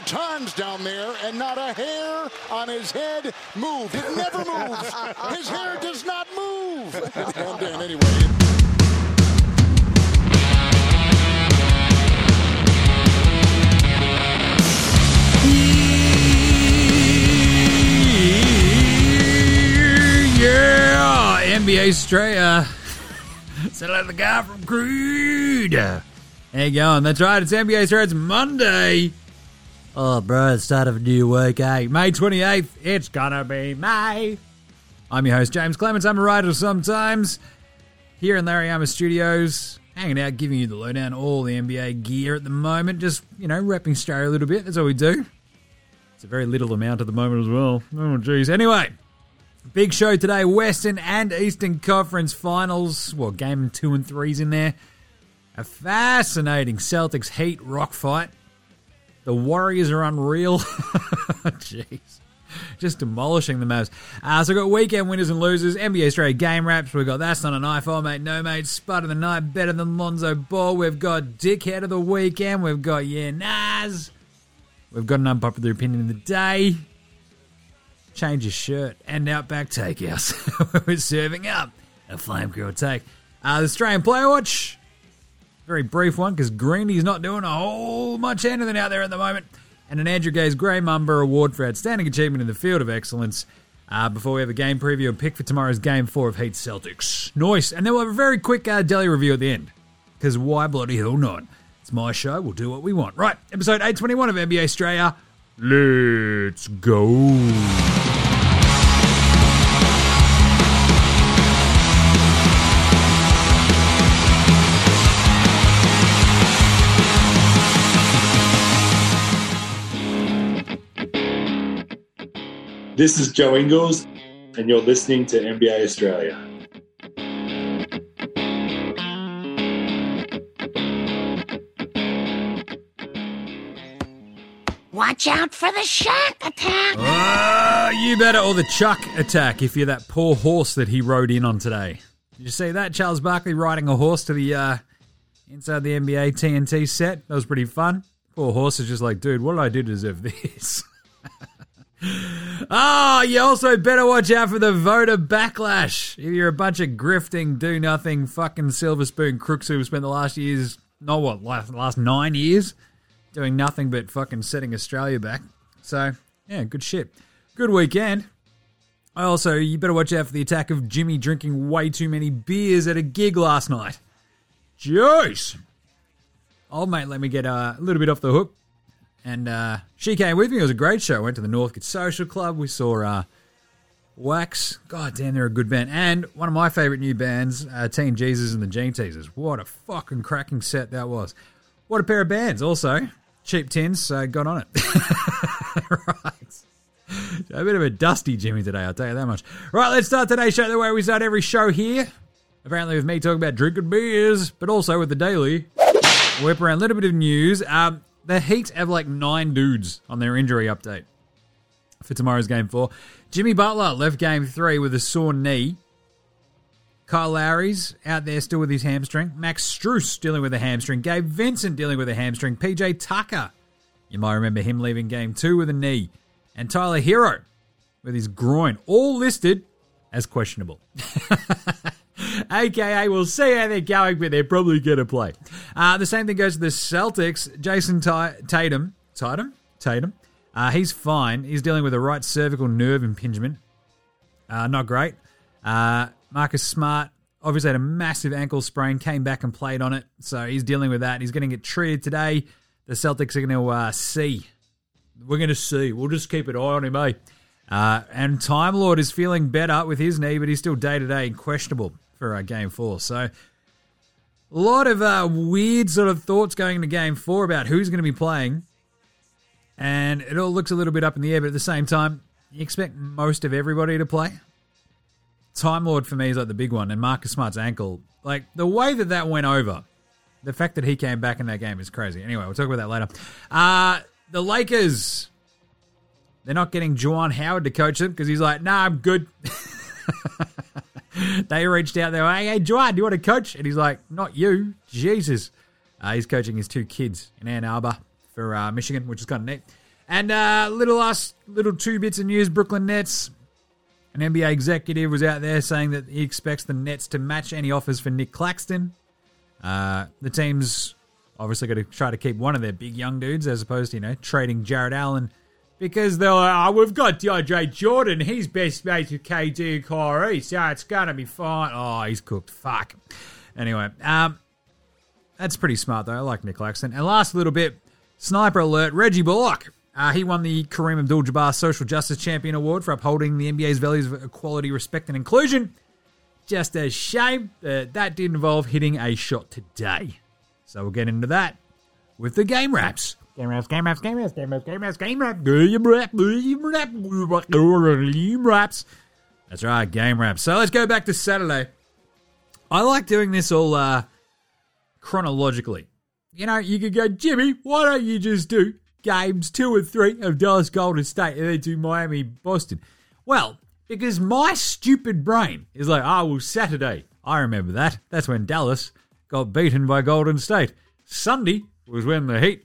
for times down there, and not a hair on his head moved. It never moves. his hair does not move. And, and anyway. Yeah, NBA Australia. Sound like the guy from Creed. How you going? That's right, it's NBA Australia. It's Monday. Oh, bro, it's start of a new week, eh? May 28th. It's gonna be May. I'm your host, James Clements. I'm a writer sometimes. Here in Larry Armour Studios, hanging out, giving you the lowdown, all the NBA gear at the moment. Just, you know, repping Australia a little bit. That's all we do. It's a very little amount at the moment as well. Oh, jeez. Anyway, big show today. Western and Eastern Conference Finals. Well, game two and three's in there. A fascinating Celtics Heat rock fight. The Warriors are unreal. Jeez. Just demolishing the Mavs. Uh, so we've got weekend winners and losers, NBA Australia game wraps. We've got That's Not a Knife, Oh Mate, No Mate, Spud of the Night, Better Than Lonzo Ball. We've got Dickhead of the Weekend. We've got Yeah Nahs. We've got an unpopular opinion of the day. Change your shirt and Outback Takehouse. We're serving up a flame grill take. Uh, the Australian Player Watch. Very brief one because Greeny's not doing a whole much anything out there at the moment. And an Andrew Gaze Grey Mamba Award for Outstanding Achievement in the Field of Excellence. Uh, before we have a game preview and pick for tomorrow's Game 4 of Heat Celtics. Nice. And then we'll have a very quick uh, Delly review at the end. Because why bloody hell not? It's my show. We'll do what we want. Right. Episode 821 of NBA Australia. Let's go. This is Joe Ingles, and you're listening to NBA Australia. Watch out for the shark attack. Ah, you better, or the Chuck attack if you're that poor horse that he rode in on today. Did you see that? Charles Barkley riding a horse to the uh, inside the NBA TNT set. That was pretty fun. Poor horse is just like, dude, what did I do to deserve this? Ah, you also better watch out for the voter backlash. If you're a bunch of grifting, do nothing, fucking silver spoon crooks who've spent the last years, not what, last, last nine years, doing nothing but fucking setting Australia back. So, yeah, good shit. Good weekend. I also, you better watch out for the attack of Jimmy drinking way too many beers at a gig last night. Jeez. Old mate let me get uh, a little bit off the hook. And uh, she came with me. It was a great show. Went to the Northcote Social Club. We saw uh, WAAX. God damn, they're a good band. And one of my favourite new bands, uh, Teen Jesus and the Jean Teasers. What a fucking cracking set that was. What a pair of bands. Also, cheap tins, so got on it. right. A bit of a dusty Jimmy today, I'll tell you that much. Right, let's start today's show the way we start every show here. Apparently, with me talking about drinking beers, but also with the daily. Whip around a little bit of news. Um, the Heat have like nine dudes on their injury update for tomorrow's game four. Jimmy Butler left game three with a sore knee. Kyle Lowry's out there still with his hamstring. Max Strus dealing with a hamstring. Gabe Vincent dealing with a hamstring. PJ Tucker, you might remember him leaving game two with a knee. And Tyler Herro with his groin, all listed as questionable. AKA, we'll see how they're going, but they're probably going to play. Uh, the same thing goes to the Celtics. Jayson Tatum, Tatum, Tatum. Uh, he's fine. He's dealing with a right cervical nerve impingement. Uh, not great. Uh, Marcus Smart obviously had a massive ankle sprain, came back and played on it, so he's dealing with that. He's going to get treated today. The Celtics are going to uh, see. We're going to see. We'll just keep an eye on him, eh? Uh, and Time Lord is feeling better with his knee, but he's still day to day and questionable for uh, game four. So, a lot of uh, weird sort of thoughts going into game four about who's going to be playing. And it all looks a little bit up in the air, but at the same time, you expect most of everybody to play. Time Lord for me is like the big one, and Marcus Smart's ankle. Like the way that that went over, the fact that he came back in that game is crazy. Anyway, we'll talk about that later. Uh, the Lakers. They're not getting Juwan Howard to coach them because he's like, nah, I'm good. they reached out there, hey, hey, Juwan, do you want to coach? And he's like, not you, Jesus. Uh, he's coaching his two kids in Ann Arbor for uh, Michigan, which is kind of neat. And uh, little last little two bits of news: Brooklyn Nets. An NBA executive was out there saying that he expects the Nets to match any offers for Nic Claxton. Uh, the team's obviously got to try to keep one of their big young dudes as opposed to you know trading Jarrett Allen because they're like, oh, we've got DeAndre Jordan. He's best mates with KD and Kyrie, so it's gonna be fine. Oh, he's cooked. Fuck. Anyway, um, that's pretty smart though. I like Nic Claxton. And last little bit, sniper alert: Reggie Bullock. Uh, he won the Kareem Abdul-Jabbar Social Justice Champion Award for upholding the NBA's values of equality, respect, and inclusion. Just a shame that that did involve hitting a shot today. So we'll get into that with the game wraps. Game wraps, game wraps, game wraps, game wraps, game wraps, game wraps, game wraps, game wraps, game wraps. That's right, game wraps. So let's go back to Saturday. I like doing this all uh, chronologically. You know, you could go, Jimmy, why don't you just do games two and three of Dallas Golden State and then do Miami Boston? Well, because my stupid brain is like, ah, oh, well, Saturday. I remember that. That's when Dallas got beaten by Golden State. Sunday was when the Heat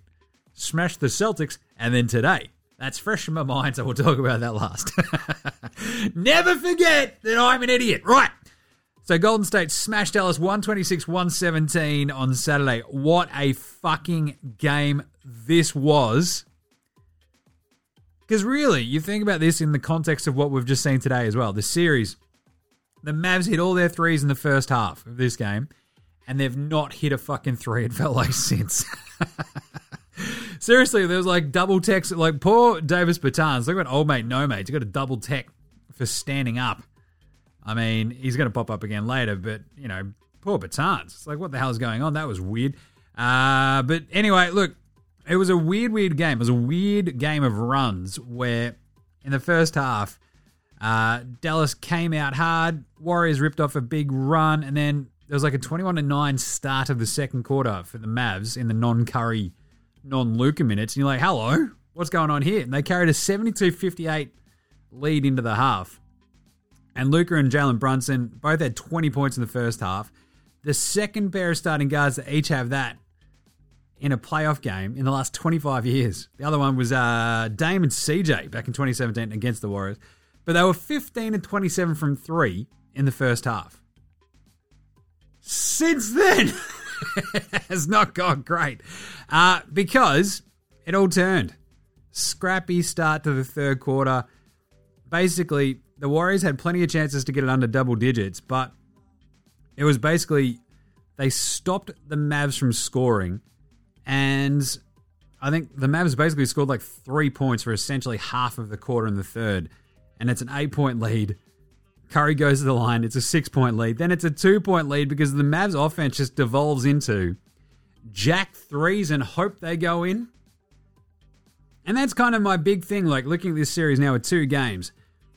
smashed the Celtics, and then today. That's fresh in my mind, so we'll talk about that last. Never forget that I'm an idiot. Right. So Golden State smashed Dallas 126 117 on Saturday. What a fucking game this was. Because really, you think about this in the context of what we've just seen today as well. The series, the Mavs hit all their threes in the first half of this game, and they've not hit a fucking three, it felt since. Seriously, there was like double text. Like poor Davis Bertans. Look at old mate, no mate. He got a double tech for standing up. I mean, he's going to pop up again later, but you know, poor Bertans. It's like, what the hell is going on? That was weird. Uh, but anyway, look, it was a weird, weird game. It was a weird game of runs where in the first half, uh, Dallas came out hard. Warriors ripped off a big run, and then there was like a 21 to 9 start of the second quarter for the Mavs in the non Curry non Luka minutes, and you're like, hello, what's going on here? And they carried a 72 58 lead into the half. And Luka and Jalen Brunson both had 20 points in the first half. The second pair of starting guards that each have that in a playoff game in the last 25 years. The other one was uh, Dame and CJ back in 2017 against the Warriors. But they were 15 and 27 from three in the first half. Since then, has not gone great uh, because it all turned. Scrappy start to the third quarter. Basically, the Warriors had plenty of chances to get it under double digits, but it was basically they stopped the Mavs from scoring, and I think the Mavs basically scored like three points for essentially half of the quarter in the third, and it's an eight point lead. Curry goes to the line. It's a six point lead. Then it's a two point lead because the Mavs offense just devolves into jack threes and hope they go in. And that's kind of my big thing, like looking at this series now with two games.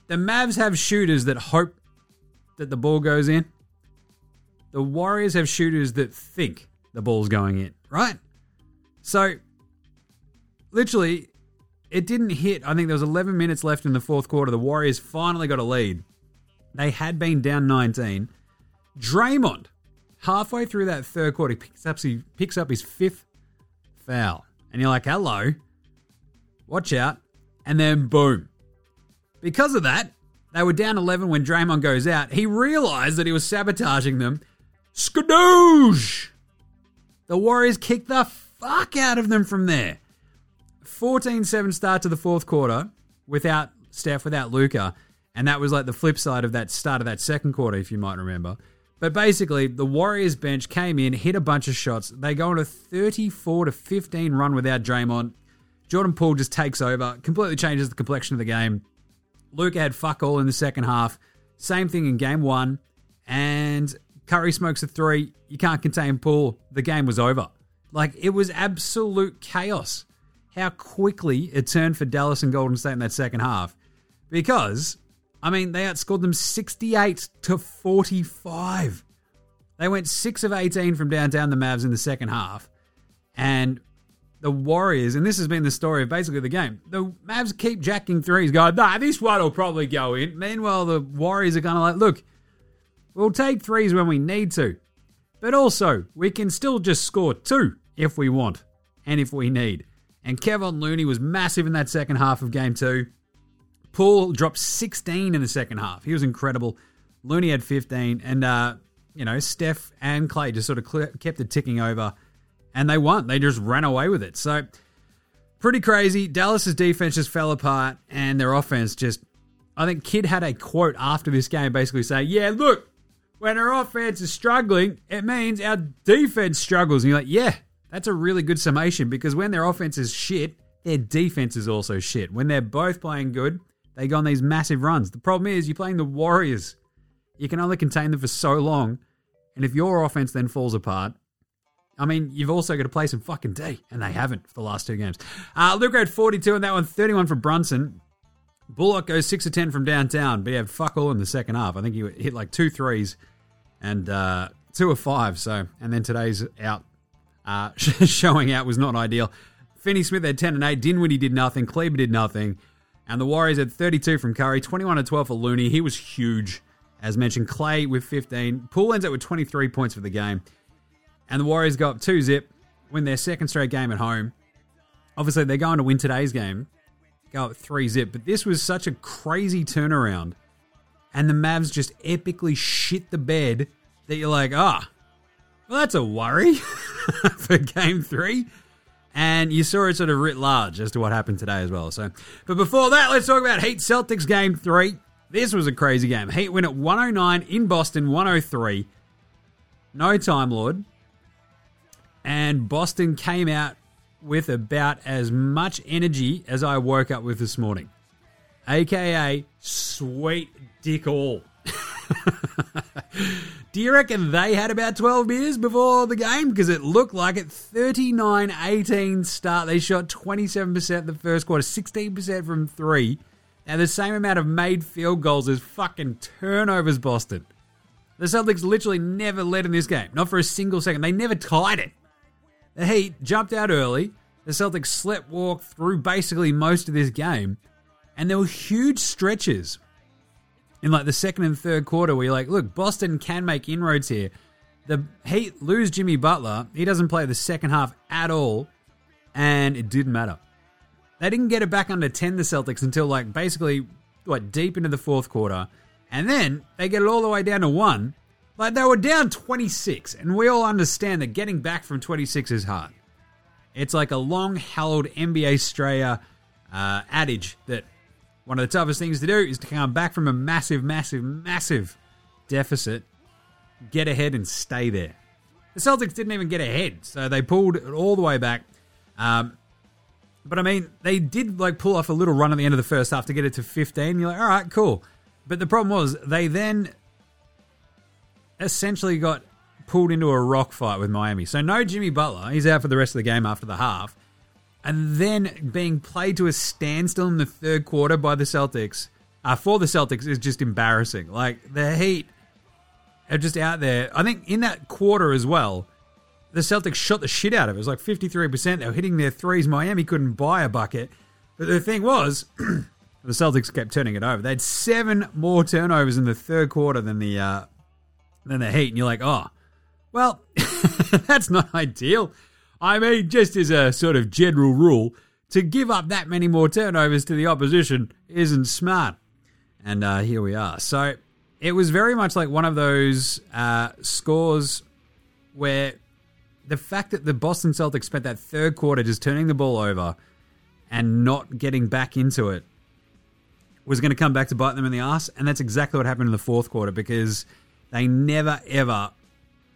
The Mavs have shooters that hope that the ball goes in. The Warriors have shooters that think the ball's going in, right? So, literally, it didn't hit. I think there was 11 minutes left in the fourth quarter. The Warriors finally got a lead. They had been down 19. Draymond, halfway through that third quarter, picks up, he picks up his fifth foul. And you're like, hello, watch out. And then boom. Because of that, they were down 11 when Draymond goes out. He realized that he was sabotaging them. Skadoosh! The Warriors kicked the fuck out of them from there. 14 7 start to the fourth quarter without Steph, without Luka. And that was like the flip side of that start of that second quarter, if you might remember. But basically, the Warriors bench came in, hit a bunch of shots. They go on a 34 to 15 run without Draymond. Jordan Poole just takes over, completely changes the complexion of the game. Luka had fuck all in the second half. Same thing in game one. And Curry smokes a three. You can't contain Poole. The game was over. Like, it was absolute chaos. How quickly it turned for Dallas and Golden State in that second half. Because I mean, they outscored them 68 to 45. They went 6 of 18 from downtown the Mavs in the second half. And the Warriors, and this has been the story of basically the game, the Mavs keep jacking threes, going, nah, this one will probably go in. Meanwhile, the Warriors are kind of like, look, we'll take threes when we need to. But also, we can still just score two if we want and if we need. And Kevin Looney was massive in that second half of game two. Poole dropped 16 in the second half. He was incredible. Looney had 15. And, uh, you know, Steph and Clay just sort of kept it ticking over. And they won. They just ran away with it. So, pretty crazy. Dallas's defense just fell apart. And their offense just. I think Kidd had a quote after this game basically saying, Yeah, look, when our offense is struggling, it means our defense struggles. And you're like, Yeah, that's a really good summation because when their offense is shit, their defense is also shit. When they're both playing good, they go on these massive runs. The problem is, you're playing the Warriors. You can only contain them for so long. And if your offense then falls apart, I mean, you've also got to play some fucking D, and they haven't for the last two games. Uh, Luke had 42 and that one, 31 for Brunson. Bullock goes 6 of 10 from downtown, but he had fuck all in the second half. I think he hit like two threes and uh, two of five. So, and then today's out uh, showing out was not ideal. Finney Smith had 10 and 8. Dinwiddie did nothing. Kleber did nothing. And the Warriors had 32 from Curry, 21 and 12 for Looney. He was huge. As mentioned, Clay with 15. Poole ends up with 23 points for the game. And the Warriors go up 2 zip, win their second straight game at home. Obviously, they're going to win today's game, go up 3 zip. But this was such a crazy turnaround. And the Mavs just epically shit the bed that you're like, ah, oh, well, that's a worry for game three. And you saw it sort of writ large as to what happened today as well. So, but before that, let's talk about Heat Celtics game three. This was a crazy game. Heat win at 109 in Boston, 103. No Time Lord. And Boston came out with about as much energy as I woke up with this morning. AKA sweet dick all. Do you reckon they had about 12 beers before the game? Because it looked like it 39 18 start. They shot 27% the first quarter, 16% from three. Now, the same amount of made field goals as fucking turnovers, Boston. The Celtics literally never led in this game, not for a single second. They never tied it. The Heat jumped out early. The Celtics slept walk through basically most of this game. And there were huge stretches in like the second and third quarter where you're like, look, Boston can make inroads here. The Heat lose Jimmy Butler. He doesn't play the second half at all, and it didn't matter. They didn't get it back under 10, the Celtics, until like basically what deep into the fourth quarter. And then they get it all the way down to one. Like they were down 26, and we all understand that getting back from 26 is hard. It's like a long held NBA Straya uh, adage that one of the toughest things to do is to come back from a massive, massive, massive deficit, get ahead and stay there. The Celtics didn't even get ahead, so they pulled it all the way back. Um, but I mean, they did like pull off a little run at the end of the first half to get it to 15. You're like, all right, cool. But the problem was they then essentially got pulled into a rock fight with Miami. So no Jimmy Butler. He's out for the rest of the game after the half and then being played to a standstill in the third quarter by the Celtics uh, for the Celtics is just embarrassing. Like the Heat are just out there. I think in that quarter as well, the Celtics shot the shit out of it. It was like 53%. They were hitting their threes. Miami couldn't buy a bucket. But the thing was, the Celtics kept turning it over. They had seven more turnovers in the third quarter than the uh, than the Heat, and you're like, oh, well, that's not ideal. I mean, just as a sort of general rule, to give up that many more turnovers to the opposition isn't smart. And uh, here we are. So it was very much like one of those uh, scores where the fact that the Boston Celtics spent that third quarter just turning the ball over and not getting back into it was going to come back to bite them in the ass. And that's exactly what happened in the fourth quarter because they never, ever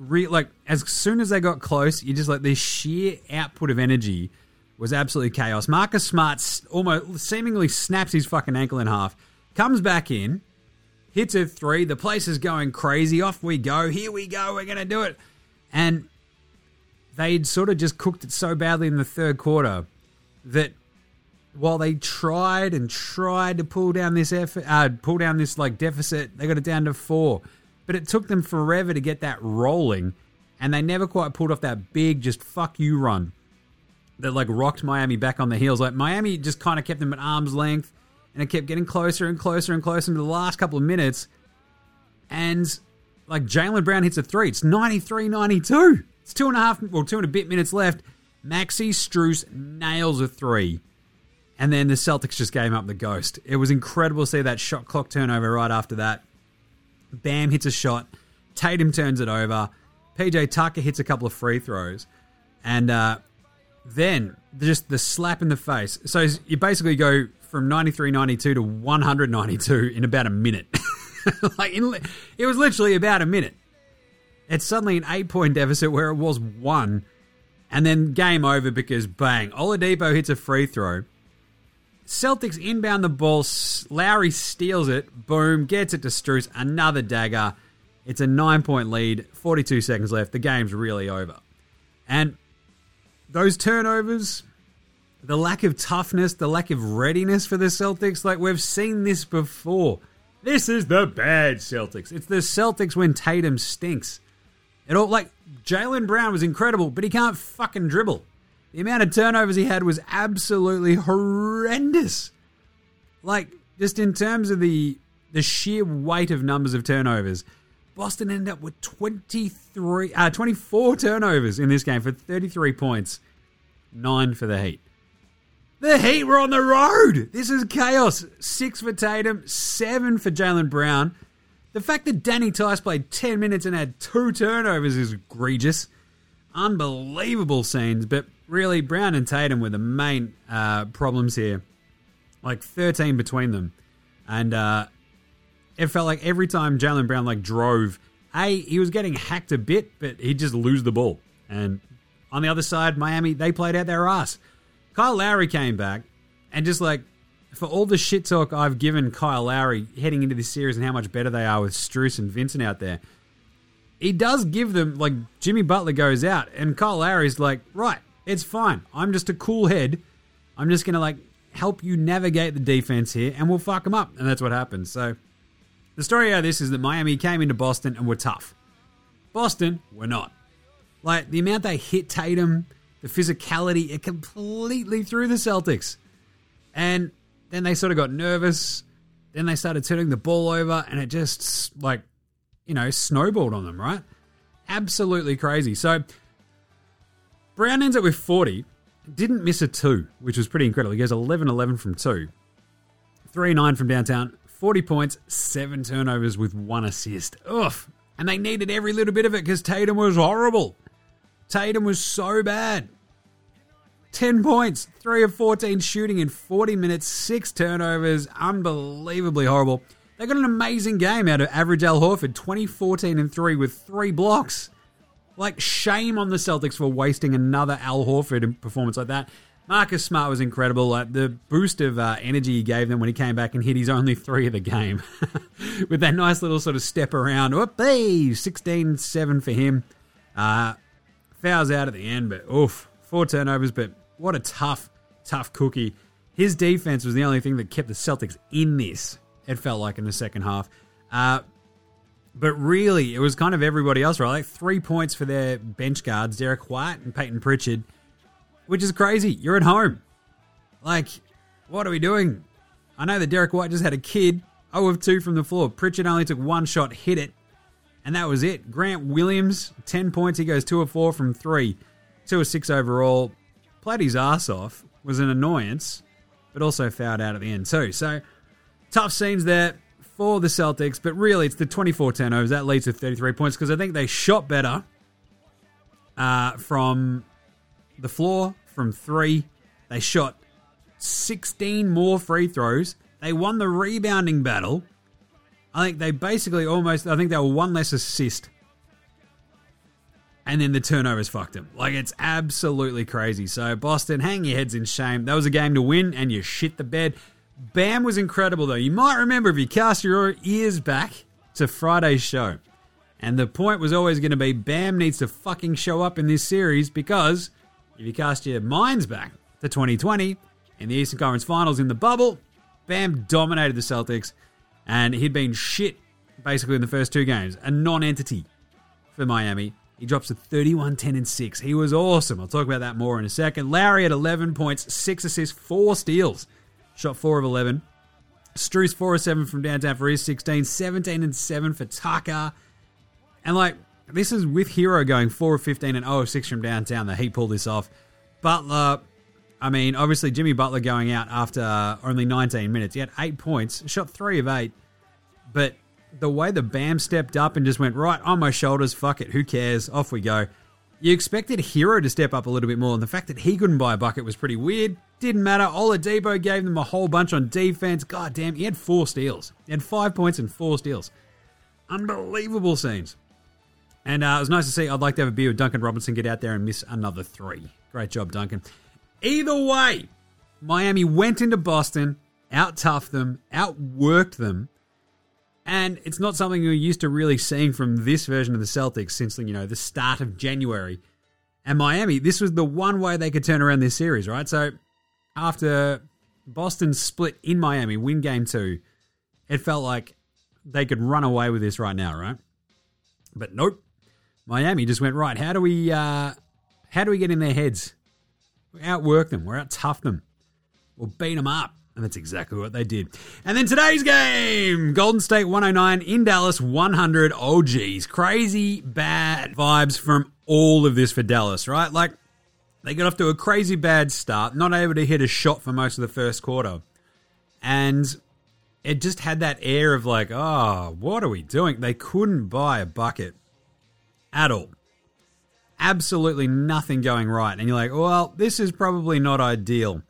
re- like as soon as they got close, you just like the sheer output of energy was absolutely chaos. Marcus Smart almost seemingly snaps his fucking ankle in half, comes back in, hits a three. The place is going crazy. Off we go. Here we go. We're gonna do it. And they'd sort of just cooked it so badly in the third quarter that while they tried and tried to pull down this effort, uh, pull down this like deficit, they got it down to four. But it took them forever to get that rolling, and they never quite pulled off that big just fuck you run that like rocked Miami back on the heels. Like Miami just kind of kept them at arm's length, and it kept getting closer and closer and closer into the last couple of minutes. And like Jaylen Brown hits a three. It's 93 92. It's two and a half, well, two and a bit minutes left. Maxi Strus nails a three. And then the Celtics just gave him up the ghost. It was incredible to see that shot clock turnover right after that. Bam hits a shot. Tatum turns it over. PJ Tucker hits a couple of free throws. And uh, then just the slap in the face. So you basically go from 93 92 to 192 in about a minute. like in, It was literally about a minute. It's suddenly an eight point deficit where it was one. And then game over because bang, Oladipo hits a free throw. Celtics inbound the ball. Lowry steals it. Boom. Gets it to Strus. Another dagger. It's a nine point lead. 42 seconds left. The game's really over. And those turnovers, the lack of toughness, the lack of readiness for the Celtics, like we've seen this before. This is the bad Celtics. It's the Celtics when Tatum stinks. It all like Jaylen Brown was incredible, but he can't fucking dribble. The amount of turnovers he had was absolutely horrendous. Like, just in terms of the the sheer weight of numbers of turnovers, Boston ended up with 23, uh, 24 turnovers in this game for 33 points, nine for the Heat. The Heat were on the road. This is chaos. Six for Tatum, seven for Jaylen Brown. The fact that Danny Theis played 10 minutes and had two turnovers is egregious. Unbelievable scenes, but really, Brown and Tatum were the main uh, problems here. Like 13 between them. And uh, it felt like every time Jaylen Brown like drove, A, he was getting hacked a bit, but he'd just lose the ball. And on the other side, Miami, they played out their ass. Kyle Lowry came back and just like for all the shit talk I've given Kyle Lowry heading into this series and how much better they are with Strus and Vincent out there, he does give them like Jimmy Butler goes out and Kyle Lowry's like, right, it's fine. I'm just a cool head. I'm just gonna like help you navigate the defense here, and we'll fuck them up, and that's what happens. So the story out of this is that Miami came into Boston and were tough. Boston were not. Like the amount they hit Tatum, the physicality, it completely threw the Celtics. And then they sort of got nervous. Then they started turning the ball over, and it just like, you know, snowballed on them, right? Absolutely crazy. So Brown ends up with 40. Didn't miss a two, which was pretty incredible. He goes 11 11 from two. 3 9 from downtown. 40 points, 7 turnovers with 1 assist. Ugh. And they needed every little bit of it because Tatum was horrible. Tatum was so bad. 10 points, 3 of 14 shooting in 40 minutes, 6 turnovers. Unbelievably horrible. They got an amazing game out of average Al Horford, 2014 and 3 with 3 blocks. Like, shame on the Celtics for wasting another Al Horford performance like that. Marcus Smart was incredible. Like the boost of uh, energy he gave them when he came back and hit his only three of the game. With that nice little sort of step around. Whoopee! 16 7 for him. Uh, fouls out at the end, but oof. Four turnovers, but what a tough, tough cookie. His defense was the only thing that kept the Celtics in this, it felt like in the second half. Uh, but really, it was kind of everybody else, right? Like three points for their bench guards, Derrick White and Payton Pritchard, which is crazy. You're at home. Like, what are we doing? I know that Derrick White just had a kid, 0 of 2 from the floor. Pritchard only took one shot, hit it, and that was it. Grant Williams, 10 points. He goes 2 of 4 from 3, 2 of 6 overall. Played his ass off, was an annoyance, but also fouled out at the end, too. So, tough scenes there for the Celtics, but really it's the 24 turnovers that leads to 33 points because I think they shot better uh, from the floor, from three. They shot 16 more free throws. They won the rebounding battle. I think they basically almost, I think they were one less assist. And then the turnovers fucked them. Like, it's absolutely crazy. So, Boston, hang your heads in shame. That was a game to win, and you shit the bed. Bam was incredible, though. You might remember if you cast your ears back to Friday's show. And the point was always going to be Bam needs to fucking show up in this series because if you cast your minds back to 2020 in the Eastern Conference Finals in the bubble, Bam dominated the Celtics and he'd been shit basically in the first two games, a non entity for Miami. He drops to 31, 10, and 6. He was awesome. I'll talk about that more in a second. Lowry at 11 points, 6 assists, 4 steals. Shot 4 of 11. Strus 4 of 7 from downtown for his 16. 17 and 7 for Tucker. And like, this is with Herro going 4 of 15 and 0 of 6 from downtown. The Heat pulled this off. Butler, I mean, obviously Jimmy Butler going out after only 19 minutes. He had eight points, shot three of eight. But the way the Bam stepped up and just went, right, on my shoulders, fuck it, who cares? Off we go. You expected Herro to step up a little bit more, and the fact that he couldn't buy a bucket was pretty weird. Didn't matter. Oladipo gave them a whole bunch on defense. God damn, he had four steals. He had five points and four steals. Unbelievable scenes. And uh, it was nice to see. I'd like to have a beer with Duncan Robinson, get out there and miss another three. Great job, Duncan. Either way, Miami went into Boston, out toughed them, outworked them, and it's not something you're used to really seeing from this version of the Celtics since you know the start of January. And Miami, this was the one way they could turn around this series, right? So after Boston split in Miami, win game two, it felt like they could run away with this right now, right? But nope. Miami just went right. How do we uh, how do we get in their heads? We outwork them. We're out tough them. We'll beat them up. And that's exactly what they did. And then today's game Golden State 109 in Dallas 100. Oh, geez. Crazy bad vibes from all of this for Dallas, right? Like, they got off to a crazy bad start, not able to hit a shot for most of the first quarter. And it just had that air of like, oh, what are we doing? They couldn't buy a bucket at all. Absolutely nothing going right. And you're like, well, this is probably not ideal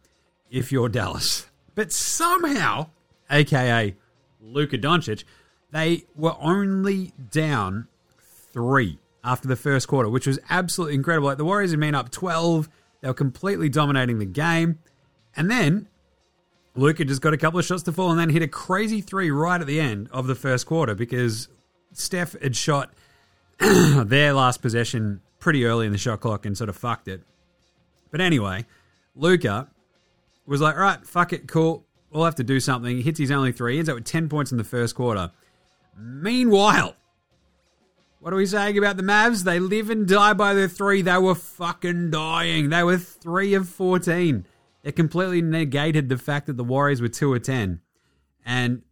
if you're Dallas. But somehow, aka Luka Doncic, they were only down three after the first quarter, which was absolutely incredible. Like the Warriors had been up 12, they were completely dominating the game. And then Luka just got a couple of shots to fall and then hit a crazy three right at the end of the first quarter because Steph had shot their last possession pretty early in the shot clock and sort of fucked it. But anyway, Luka was like, right, fuck it, cool. We'll have to do something. He hits his only three. He ends up with 10 points in the first quarter. Meanwhile, what are we saying about the Mavs? They live and die by their three. They were fucking dying. They were three of 14. It completely negated the fact that the Warriors were two of 10. And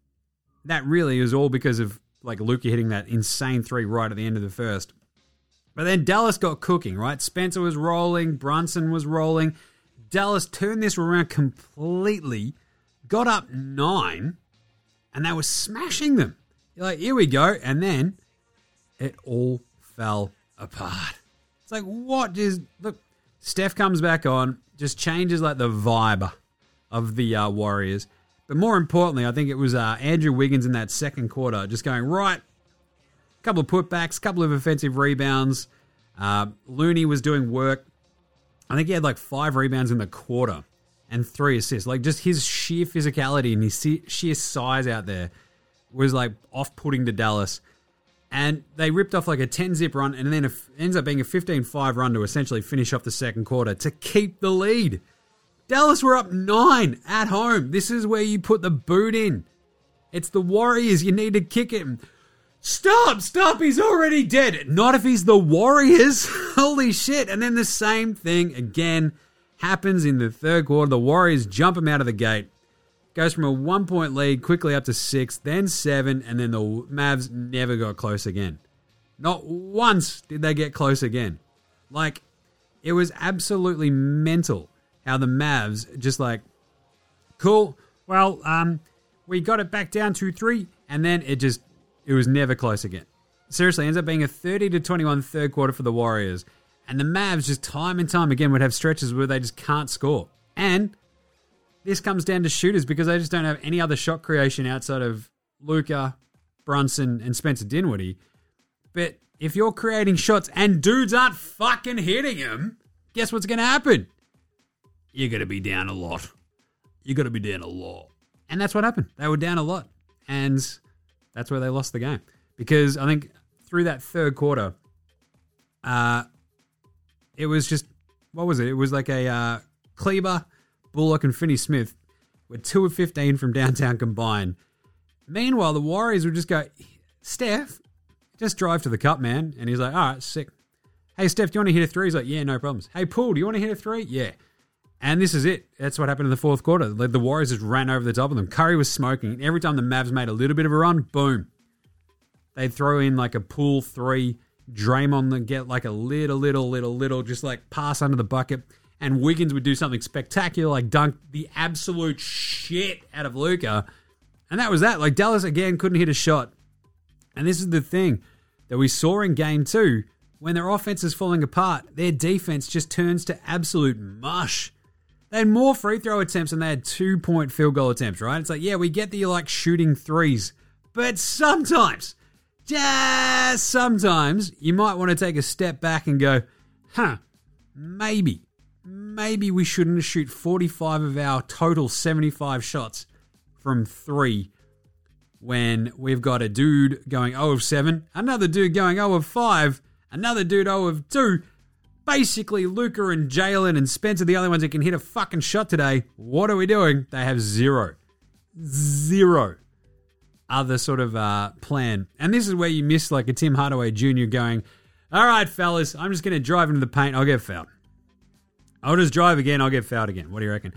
that really was all because of like Luka hitting that insane three right at the end of the first. But then Dallas got cooking, right? Spencer was rolling, Brunson was rolling. Dallas turned this around completely, got up nine, and they were smashing them. You're like, here we go. And then it all fell apart. It's like, what is. Look, Steph comes back on, just changes like the vibe of the uh, Warriors. But more importantly, I think it was uh, Andrew Wiggins in that second quarter just going, right, a couple of putbacks, a couple of offensive rebounds. Uh, Looney was doing work. I think he had like five rebounds in the quarter and three assists. Like just his sheer physicality and his sheer size out there was like off putting to Dallas. And they ripped off like a 10 zip run and then it ends up being a 15 5 run to essentially finish off the second quarter to keep the lead. Dallas were up nine at home. This is where you put the boot in. It's the Warriors. You need to kick him. Stop, stop, he's already dead. Not if he's the Warriors. Holy shit. And then the same thing again happens in the third quarter. The Warriors jump him out of the gate. Goes from a one point lead quickly up to six, then seven, and then the Mavs never got close again. Not once did they get close again. Like, it was absolutely mental how the Mavs just like, cool, well, um, we got it back down to three, and then it just it was never close again. Seriously, ends up being a 30 to 21 third quarter for the Warriors. And the Mavs just time and time again would have stretches where they just can't score. And this comes down to shooters because they just don't have any other shot creation outside of Luka, Brunson, and Spencer Dinwiddie. But if you're creating shots and dudes aren't fucking hitting them, guess what's going to happen? You're going to be down a lot. You're going to be down a lot. And that's what happened. They were down a lot. And that's where they lost the game because I think through that third quarter, uh, it was just what was it? It was like a uh, Kleber, Bullock, and Finney Smith were two of fifteen from downtown combined. Meanwhile, the Warriors would just go, Steph, just drive to the cup, man. And he's like, all right, sick. Hey, Steph, do you want to hit a three? He's like, yeah, no problems. Hey, Poole, do you want to hit a three? Yeah. And this is it. That's what happened in the fourth quarter. The Warriors just ran over the top of them. Curry was smoking. Every time the Mavs made a little bit of a run, boom. They'd throw in like a Poole three. Draymond get like a little, little, little, little, just like pass under the bucket. And Wiggins would do something spectacular, like dunk the absolute shit out of Luka. And that was that. Like Dallas again couldn't hit a shot. And this is the thing that we saw in game two. When their offense is falling apart, their defense just turns to absolute mush. They had more free throw attempts than they had two point field goal attempts, right? It's like, yeah, we get that you like shooting threes, but sometimes, just sometimes, you might want to take a step back and go, huh, maybe, maybe we shouldn't shoot 45 of our total 75 shots from three when we've got a dude going 0 of 7, another dude going 0 of 5, another dude 0 of 2. Basically, Luka and Jalen and Spencer, the only ones that can hit a fucking shot today. What are we doing? They have zero. Zero other sort of uh, plan. And this is where you miss like a Tim Hardaway Jr. going, all right, fellas, I'm just going to drive into the paint. I'll get fouled. I'll just drive again. I'll get fouled again. What do you reckon?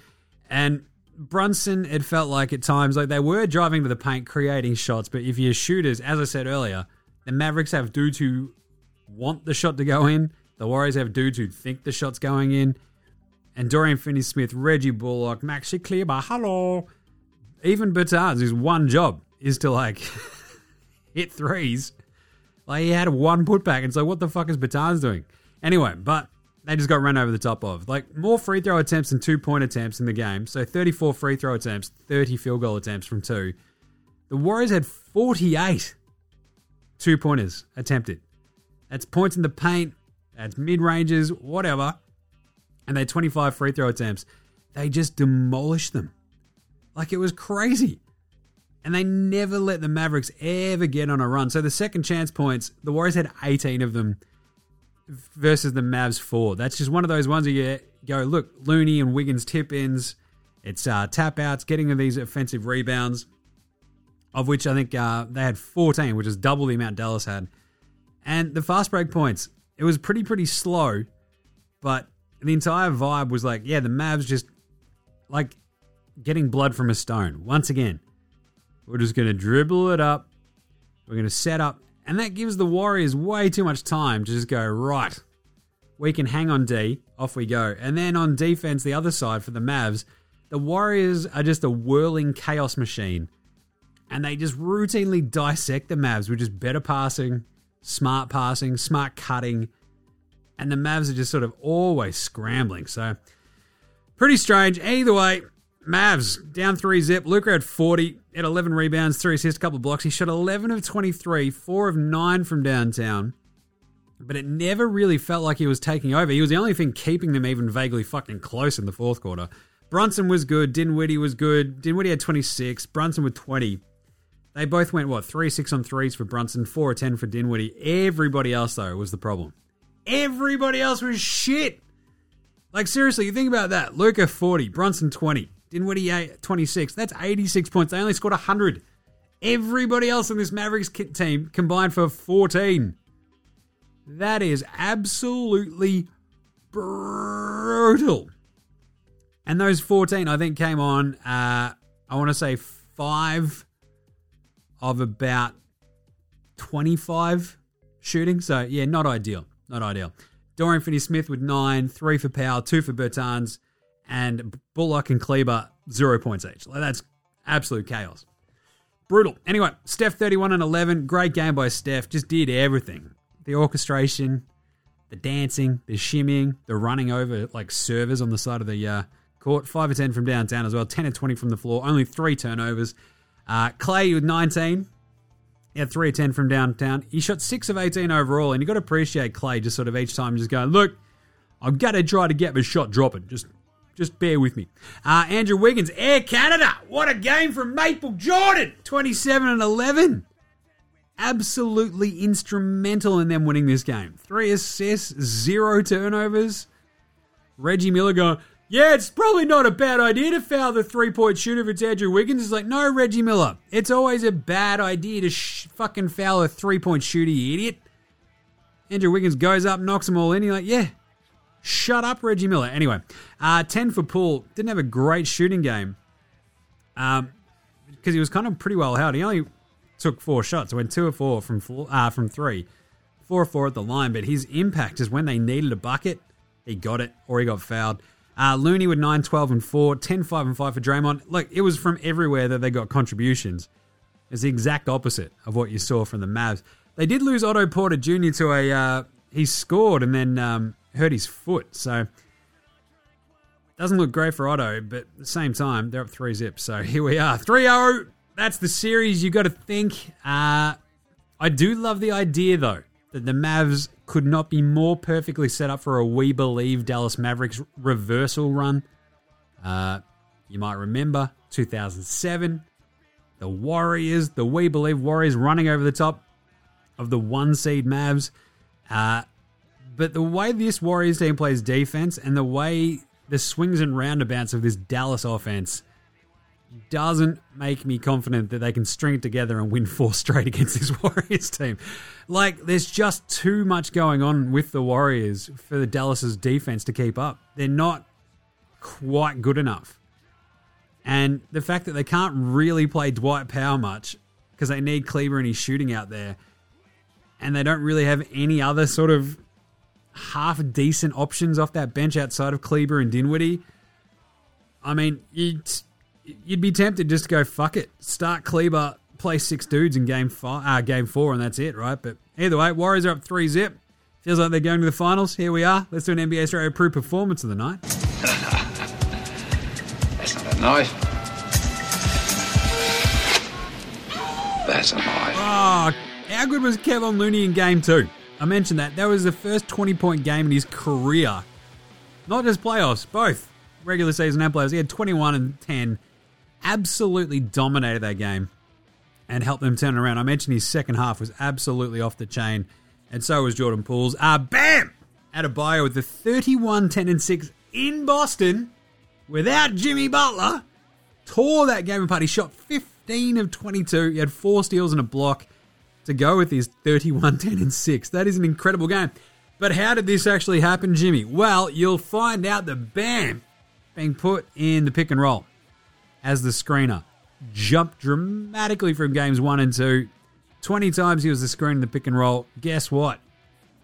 And Brunson, it felt like at times like they were driving to the paint, creating shots. But if you're shooters, as I said earlier, the Mavericks have dudes who want the shot to go in. The Warriors have dudes who think the shot's going in. And Dorian Finney-Smith, Reggie Bullock, Maxi Kleber, hello. Even Bertans, whose one job is to like hit threes. Like he had one putback, and so what the fuck is Bertans doing? Anyway, but they just got run over the top of. Like more free throw attempts and two point attempts in the game. So 34 free throw attempts, 30 field goal attempts from two. The Warriors had 48 two pointers attempted. That's points in the paint, that's mid ranges, whatever. And they had 25 free throw attempts. They just demolished them. Like it was crazy. And they never let the Mavericks ever get on a run. So the second chance points, the Warriors had 18 of them versus the Mavs four. That's just one of those ones where you go, look, Looney and Wiggins tip ins. It's uh, tap outs, getting these offensive rebounds, of which I think uh, they had 14, which is double the amount Dallas had. And the fast break points, it was pretty, pretty slow, but the entire vibe was like, yeah, the Mavs just like getting blood from a stone. Once again, we're just going to dribble it up. We're going to set up and that gives the Warriors way too much time to just go, right, we can hang on D, off we go. And then on defense, the other side for the Mavs, the Warriors are just a whirling chaos machine. And they just routinely dissect the Mavs with just better passing, smart passing, smart cutting. And the Mavs are just sort of always scrambling. So, pretty strange. Either way, Mavs down three zip. Luka had 40, had 11 rebounds, three assists, a couple of blocks. He shot 11 of 23, four of nine from downtown. But it never really felt like he was taking over. He was the only thing keeping them even vaguely fucking close in the fourth quarter. Brunson was good. Dinwiddie was good. Dinwiddie had 26. Brunson with 20. They both went, what, 3 6 on threes for Brunson, 4 or 10 for Dinwiddie. Everybody else, though, was the problem. Everybody else was shit. Like, seriously, you think about that. Luka 40, Brunson 20. Dinwiddie 26. That's 86 points. They only scored 100. Everybody else in this Mavericks team combined for 14. That is absolutely brutal. And those 14, I think, came on, uh, I want to say five of about 25 shooting. So, yeah, not ideal. Not ideal. Dorian Finney Smith with nine, three for Powell, two for Bertans and Bullock and Kleber zero points each. Like that's absolute chaos. Brutal. Anyway, Steph 31 and 11. Great game by Steph. Just did everything. The orchestration, the dancing, the shimmying, the running over like servers on the side of the uh, court. 5 or 10 from downtown as well. 10 and 20 from the floor. Only three turnovers. Uh, Clay with 19. He had 3 or 10 from downtown. He shot 6 of 18 overall. And you got to appreciate Clay just sort of each time just going, look, I've got to try to get my shot dropping. Just just bear with me. Uh, Andrew Wiggins, Air Canada. What a game from Maple Jordan. 27 and 11. Absolutely instrumental in them winning this game. Three assists, zero turnovers. Reggie Miller going, yeah, it's probably not a bad idea to foul the three point shooter if it's Andrew Wiggins. It's like, no, Reggie Miller. It's always a bad idea to sh- fucking foul a three point shooter, you idiot. Andrew Wiggins goes up, knocks them all in. You're like, yeah, Shut up, Reggie Miller. Anyway, uh, 10 for Poole. Didn't have a great shooting game um, because he was kind of pretty well held. He only took four shots. went two or four from four, uh, from three. Four or four at the line, but his impact is when they needed a bucket, he got it or he got fouled. Uh, Looney with 9, 12, and 4, 10, 5, and 5 for Draymond. Look, it was from everywhere that they got contributions. It's the exact opposite of what you saw from the Mavs. They did lose Otto Porter Jr. to a. Uh, he scored and then um, hurt his foot. So doesn't look great for Otto, but at the same time, they're up three zips. So here we are. 3 0. That's the series you got to think. Uh, I do love the idea, though, that the Mavs could not be more perfectly set up for a We Believe Dallas Mavericks reversal run. Uh, you might remember 2007, the Warriors, the We Believe Warriors running over the top of the one seed Mavs. Uh, but the way this Warriors team plays defense and the way the swings and roundabouts of this Dallas offense doesn't make me confident that they can string it together and win four straight against this Warriors team. Like, there's just too much going on with the Warriors for the Dallas's defense to keep up. They're not quite good enough. And the fact that they can't really play Dwight Powell much because they need Kleber and his shooting out there, and they don't really have any other sort of half decent options off that bench outside of Kleber and Dinwiddie. I mean, you'd, you'd be tempted just to go fuck it, start Kleber, play six dudes in game five, uh, game four, and that's it, right? But either way, Warriors are up three zip. Feels like they're going to the finals. Here we are. Let's do an NBA Australia approved performance of the night. That's not a knife. That's a knife. Oh, how good was Kevin Looney in game two? I mentioned that. That was the first 20 point game in his career. Not just playoffs, both regular season and playoffs. He had 21 and 10. Absolutely dominated that game and helped them turn around. I mentioned his second half was absolutely off the chain, and so was Jordan Poole's. Uh, bam! Adebayo with the 31 10 and 6 in Boston without Jimmy Butler. Tore that game apart. He shot 15 of 22. He had four steals and a block to go with his 31 10 and 6. That is an incredible game. But how did this actually happen, Jimmy? Well, you'll find out the Bam being put in the pick and roll as the screener jumped dramatically from games one and two. 20 times he was the screen in the pick and roll. Guess what?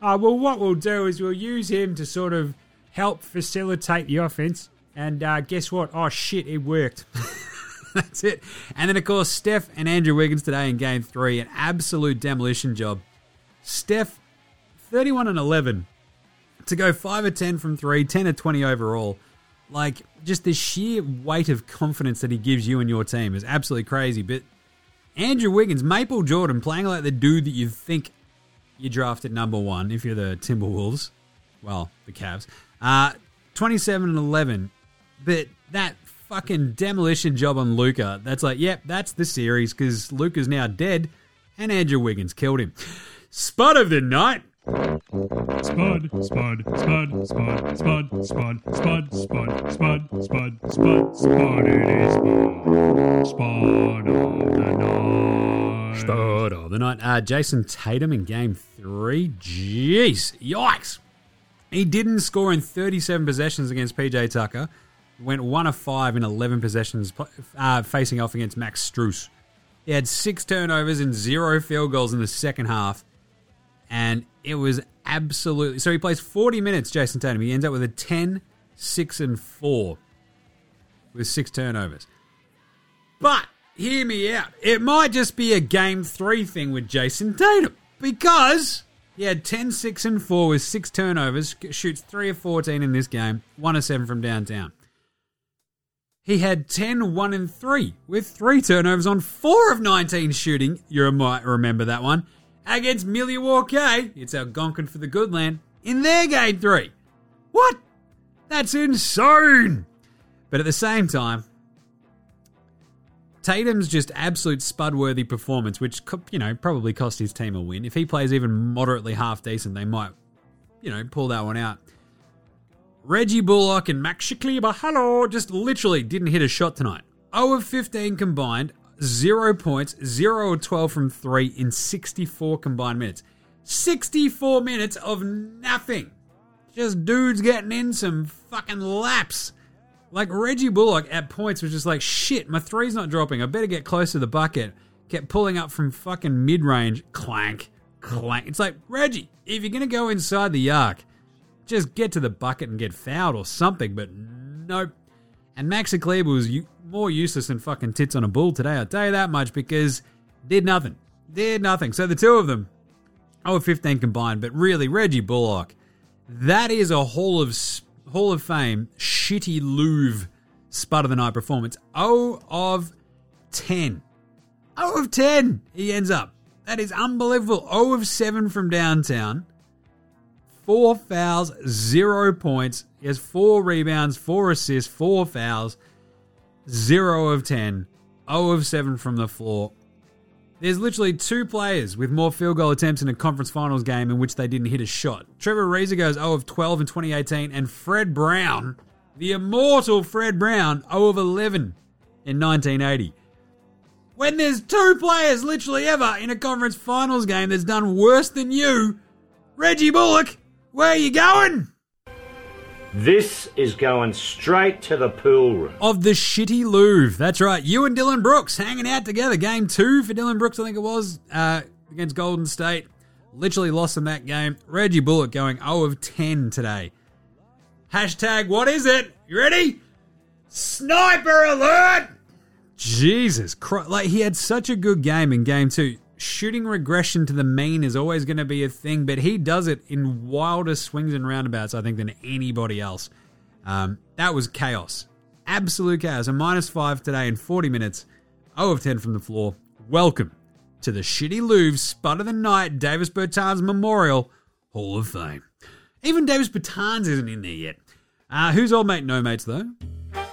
Uh, well, what we'll do is we'll use him to sort of help facilitate the offense. And uh, guess what? Oh, shit, it worked. That's it. And then, of course, Steph and Andrew Wiggins today in game three. An absolute demolition job. Steph, 31 and 11 to go 5 of 10 from three, 10 of 20 overall. Like, just the sheer weight of confidence that he gives you and your team is absolutely crazy. But Andrew Wiggins, Maple Jordan, playing like the dude that you think you drafted number one if you're the Timberwolves. Well, the Cavs. Uh, 27 and 11. But that fucking demolition job on Luka. That's like, yep, that's the series because Luka's now dead and Andrew Wiggins killed him. Spot of the night. Spud, spud, spud, spud, spud, spud, spud, spud, spud, spud, spud, spud, it is spud. Spud of the night. Spot of the night. Uh, Jayson Tatum in game three. Jeez. Yikes. He didn't score in 37 possessions against PJ Tucker. Went 1 of 5 in 11 possessions uh, facing off against Max Strus. He had six turnovers and zero field goals in the second half. And it was absolutely. So he plays 40 minutes, Jayson Tatum. He ends up with a 10, 6, and 4 with six turnovers. But hear me out. It might just be a game three thing with Jayson Tatum because he had 10, 6, and 4 with six turnovers, shoots 3 of 14 in this game, 1 of 7 from downtown. He had 10, 1, and 3 with three turnovers on 4 of 19 shooting. You might remember that one. Against Milwaukee, it's Algonquin for the good land, in their game three. What? That's insane! But at the same time, Tatum's just absolute spud-worthy performance, which you know probably cost his team a win. If he plays even moderately half decent, they might, you know, pull that one out. Reggie Bullock and Max Kleber, hello, just literally didn't hit a shot tonight. 0 of 15 combined, 0 points, 0 of 12 from 3 in 64 combined minutes. 64 minutes of nothing. Just dudes getting in some fucking laps. Like Reggie Bullock at points was just like, shit, my three's not dropping. I better get close to the bucket. Kept pulling up from fucking mid range. Clank, clank. It's like, Reggie, if you're going to go inside the arc, just get to the bucket and get fouled or something. But Nope. And Maxi Kleber was u- more useless than fucking tits on a bull today, I'll tell you that much, because did nothing. Did nothing. So the two of them, oh, 15 combined, but really, Reggie Bullock, that is a Hall of Hall of Fame shitty Louvre spud of the night performance. O of 10. O of 10 he ends up. That is unbelievable. O of 7 from downtown. Four fouls, zero points. He has four rebounds, four assists, four fouls, zero of 10. O of 7 from the floor. There's literally two players with more field goal attempts in a conference finals game in which they didn't hit a shot. Trevor Ariza goes 0 of 12 in 2018, and Fred Brown, the immortal Fred Brown, 0 of 11 in 1980. When there's two players literally ever in a conference finals game that's done worse than you, Reggie Bullock, where are you going? This is going straight to the pool room. of the shitty Louvre. That's right. You and Dillon Brooks hanging out together. Game two for Dillon Brooks, I think it was, uh, against Golden State. Literally lost in that game. Reggie Bullock going 0 of 10 today. Hashtag what is it? You ready? Sniper alert! Jesus Christ. Like, he had such a good game in game two. Shooting regression to the mean is always going to be a thing, but he does it in wilder swings and roundabouts, I think, than anybody else. Um, that was chaos. Absolute chaos. A minus five today in 40 minutes. 0 of 10 from the floor. Welcome to the Shitty Louvre Spud of the Night Davis Bertans Memorial Hall of Fame. Even Davis Bertans isn't in there yet. Uh, who's old mate no mates though?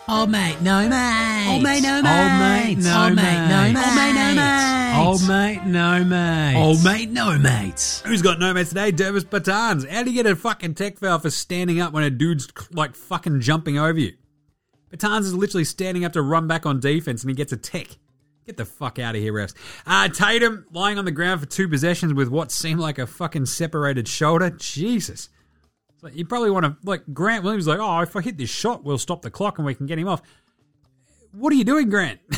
Old mate, no mate. Old mate, no Old mate, mates. no Old mate. mate, no Old mate, no mates. mates. Old mate, no mates. Old mate, no mates. Who's got no mates today? Davis Bertans. How do you get a fucking tech foul for standing up when a dude's like fucking jumping over you? Bertans is literally standing up to run back on defense and he gets a tech. Get the fuck out of here, refs. Uh, Tatum lying on the ground for two possessions with what seemed like a fucking separated shoulder. Jesus. You probably want to, like, Grant Williams, like, oh, if I hit this shot, we'll stop the clock and we can get him off. What are you doing, Grant?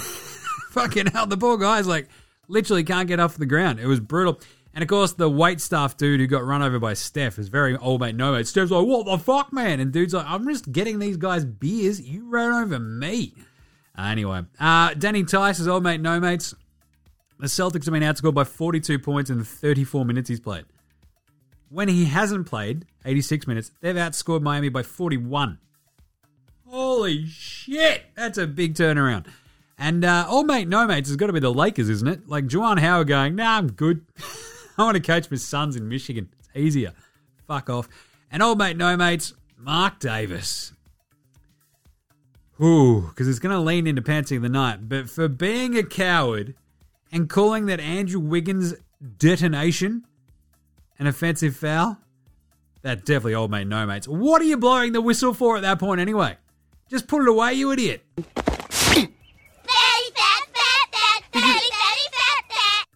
fucking hell, the poor guy's like, literally can't get off the ground. It was brutal. And of course, the wait staff dude who got run over by Steph is very old mate, no mate. Steph's like, what the fuck, man? And dude's like, I'm just getting these guys beers. You ran over me. Anyway, uh, Danny Theis is old mate, no mates. The Celtics have been outscored by 42 points in the 34 minutes he's played. When he hasn't played 86 minutes, they've outscored Miami by 41. Holy shit! That's a big turnaround. And uh, old mate, no mates has got to be the Lakers, isn't it? Like Juwan Howard going, nah, I'm good. I want to coach my sons in Michigan. It's easier. Fuck off. And old mate, no mates, Marc Davis. Ooh, because it's going to lean into pantsing the night. But for being a coward and calling that Andrew Wiggins detonation an offensive foul, That definitely old mate, no mates. What are you blowing the whistle for at that point anyway? Just put it away, you idiot.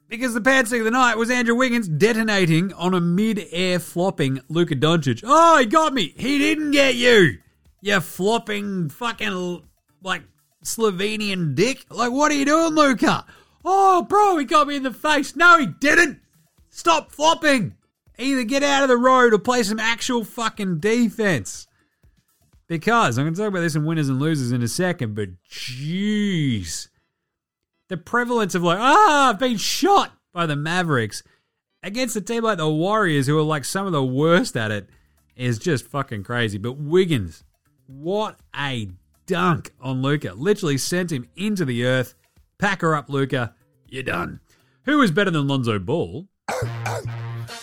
Because the pantsing of the night was Andrew Wiggins detonating on a mid-air flopping Luka Doncic. Oh, he got me. He didn't get you. You flopping fucking like Slovenian dick. Like, what are you doing, Luka? Oh, bro, he got me in the face. No, he didn't. Stop flopping. Either get out of the road or play some actual fucking defense. Because I'm going to talk about this in winners and losers in a second, but jeez the prevalence of like, ah, I've been shot by the Mavericks against a team like the Warriors, who are like some of the worst at it, is just fucking crazy. But Wiggins, what a dunk on Luka! Literally sent him into the earth. Pack her up, Luka. You're done. Who is better than Lonzo Ball?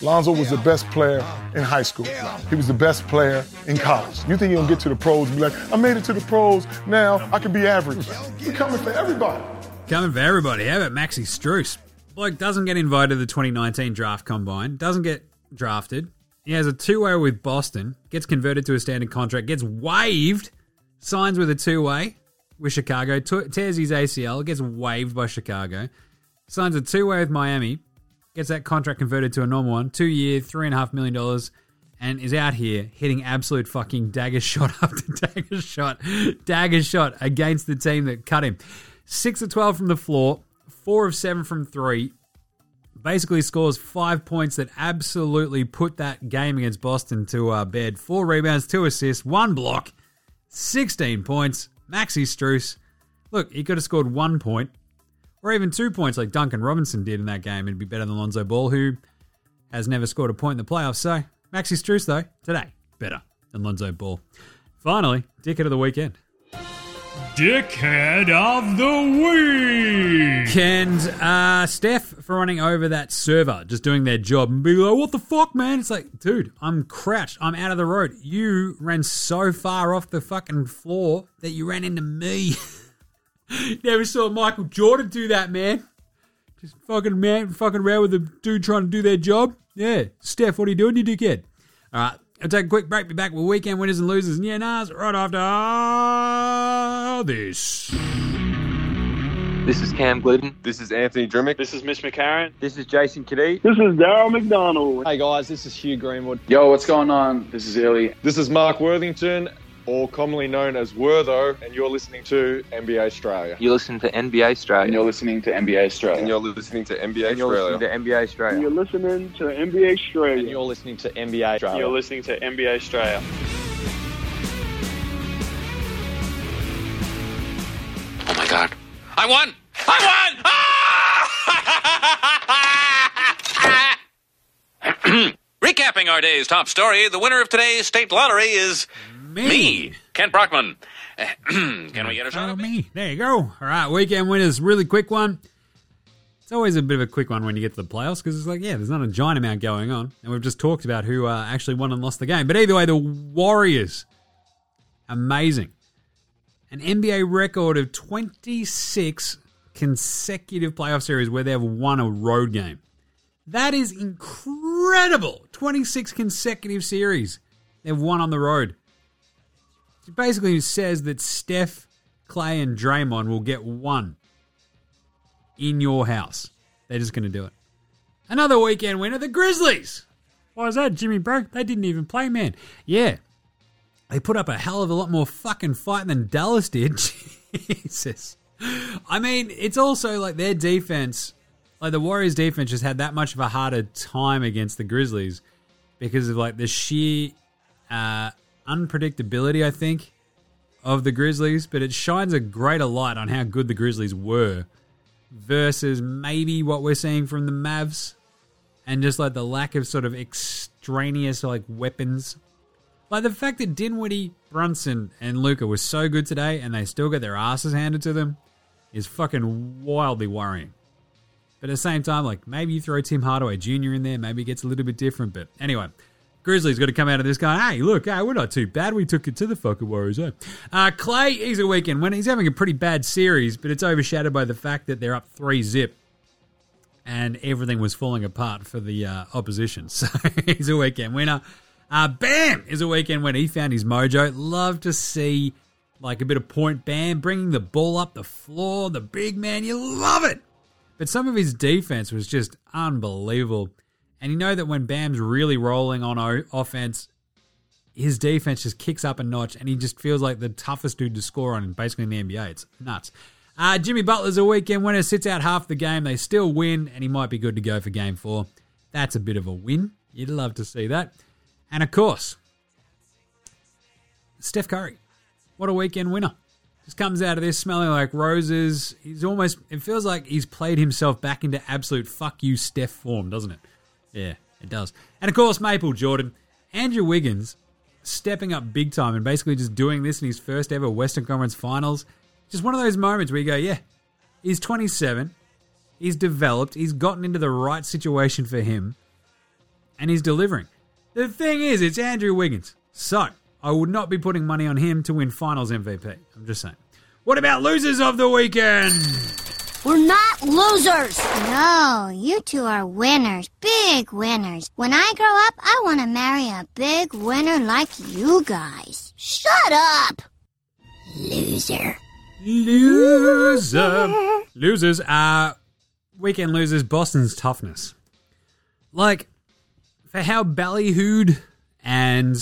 Lonzo was the best player in high school. He was the best player in college. You think he'll get to the pros and be like, I made it to the pros, now I can be average. He's coming for everybody. Coming for everybody. How about Maxi Strus? Bloke doesn't get invited to the 2019 draft combine, doesn't get drafted. He has a two way with Boston, gets converted to a standard contract, gets waived, signs with a two way with Chicago, tears his ACL, gets waived by Chicago, signs a two way with Miami, gets that contract converted to a normal one, two year, three and a half million dollars, and is out here hitting absolute fucking dagger shot after dagger shot, dagger shot against the team that cut him. Six of 12 from the floor, four of seven from three. Basically scores five points that absolutely put that game against Boston to uh, bed. Four rebounds, two assists, one block. 16 points. Maxi Strus. Look, he could have scored one point or even two points like Duncan Robinson did in that game. It'd be better than Lonzo Ball, who has never scored a point in the playoffs. So, Maxi Strus, though, today, better than Lonzo Ball. Finally, dickhead of the weekend. Dickhead of the week. And uh, Steph for running over that server, just doing their job and being like, what the fuck, man? It's like, dude, I'm crouched. I'm out of the road. You ran so far off the fucking floor that you ran into me. Never saw Michael Jordan do that, man. Just fucking man, fucking around with a dude trying to do their job. Yeah. Steph, what are you doing, you dickhead? All right. I'll take a quick break. Be back with weekend winners and losers and yeah, nahs right after this. This is Cam Gliddon. This is Anthony Drmic. This is Mitch McCarron. This is Jason Cadee. This is Daryl McDonald. Hey guys, this is Hugh Greenwood. Yo, what's going on? This is Illy. This is Mark Worthington, or commonly known as Wortho, and you're listening to NBA Australia. You're listening to NBA Australia. And you're listening to NBA Australia. And you're listening to NBA and you're listening to NBA Australia. And you're listening to NBA Australia. And you're listening to NBA Australia. You're listening to NBA Australia. Oh my god. I won! I won! Ah! Recapping our day's top story, the winner of today's state lottery is me, Kent Brockman. Can we get a shot of me? me. There you go. All right, weekend winners, really quick one. It's always a bit of a quick one when you get to the playoffs because it's like, yeah, there's not a giant amount going on. And we've just talked about who uh, actually won and lost the game. But either way, the Warriors, amazing. An NBA record of 26 consecutive playoff series where they've won a road game. That is incredible. 26 consecutive series they've won on the road. Basically says that Steph, Clay, and Draymond will get one in your house. They're just going to do it. Another weekend winner, the Grizzlies. Why is that, Jimmy Bro? They didn't even play, man. Yeah. They put up a hell of a lot more fucking fight than Dallas did. Jesus. I mean, it's also like their defense, like the Warriors' defense just had that much of a harder time against the Grizzlies because of like the sheer uh, unpredictability, I think, of the Grizzlies. But it shines a greater light on how good the Grizzlies were versus maybe what we're seeing from the Mavs and just like the lack of sort of extraneous like weapons. Like the fact that Dinwiddie, Brunson, and Luka were so good today and they still get their asses handed to them is fucking wildly worrying. But at the same time, like maybe you throw Tim Hardaway Jr. in there, maybe it gets a little bit different. But anyway, Grizzlies got to come out of this going, hey, look, hey, we're not too bad. We took it to the fucking Warriors. Eh? Uh, Clay, he's a weekend winner. He's having a pretty bad series, but it's overshadowed by the fact that they're up three zip and everything was falling apart for the uh, opposition. So he's a weekend winner. Uh, Bam is a weekend winner. He found his mojo. Love to see like a bit of point Bam bringing the ball up the floor. The big man, you love it. But some of his defense was just unbelievable. And you know that when Bam's really rolling on o- offense, his defense just kicks up a notch and he just feels like the toughest dude to score on, basically in the NBA. It's nuts. Uh, Jimmy Butler's a weekend winner, sits out half the game. They still win, and he might be good to go for game four. That's a bit of a win. You'd love to see that. And of course, Steph Curry. What a weekend winner. Just comes out of this smelling like roses. He's almost, it feels like he's played himself back into absolute fuck you Steph form, doesn't it? Yeah, it does. And of course, Maple Jordan. Andrew Wiggins stepping up big time and basically just doing this in his first ever Western Conference Finals. Just one of those moments where you go, yeah, he's 27, he's developed, he's gotten into the right situation for him, and he's delivering. The thing is, it's Andrew Wiggins. So, I would not be putting money on him to win Finals MVP. I'm just saying. What about losers of the weekend? We're not losers. No, you two are winners. Big winners. When I grow up, I want to marry a big winner like you guys. Shut up. Loser. Loser. Losers are weekend losers, Boston's toughness. Like, for how ballyhooed and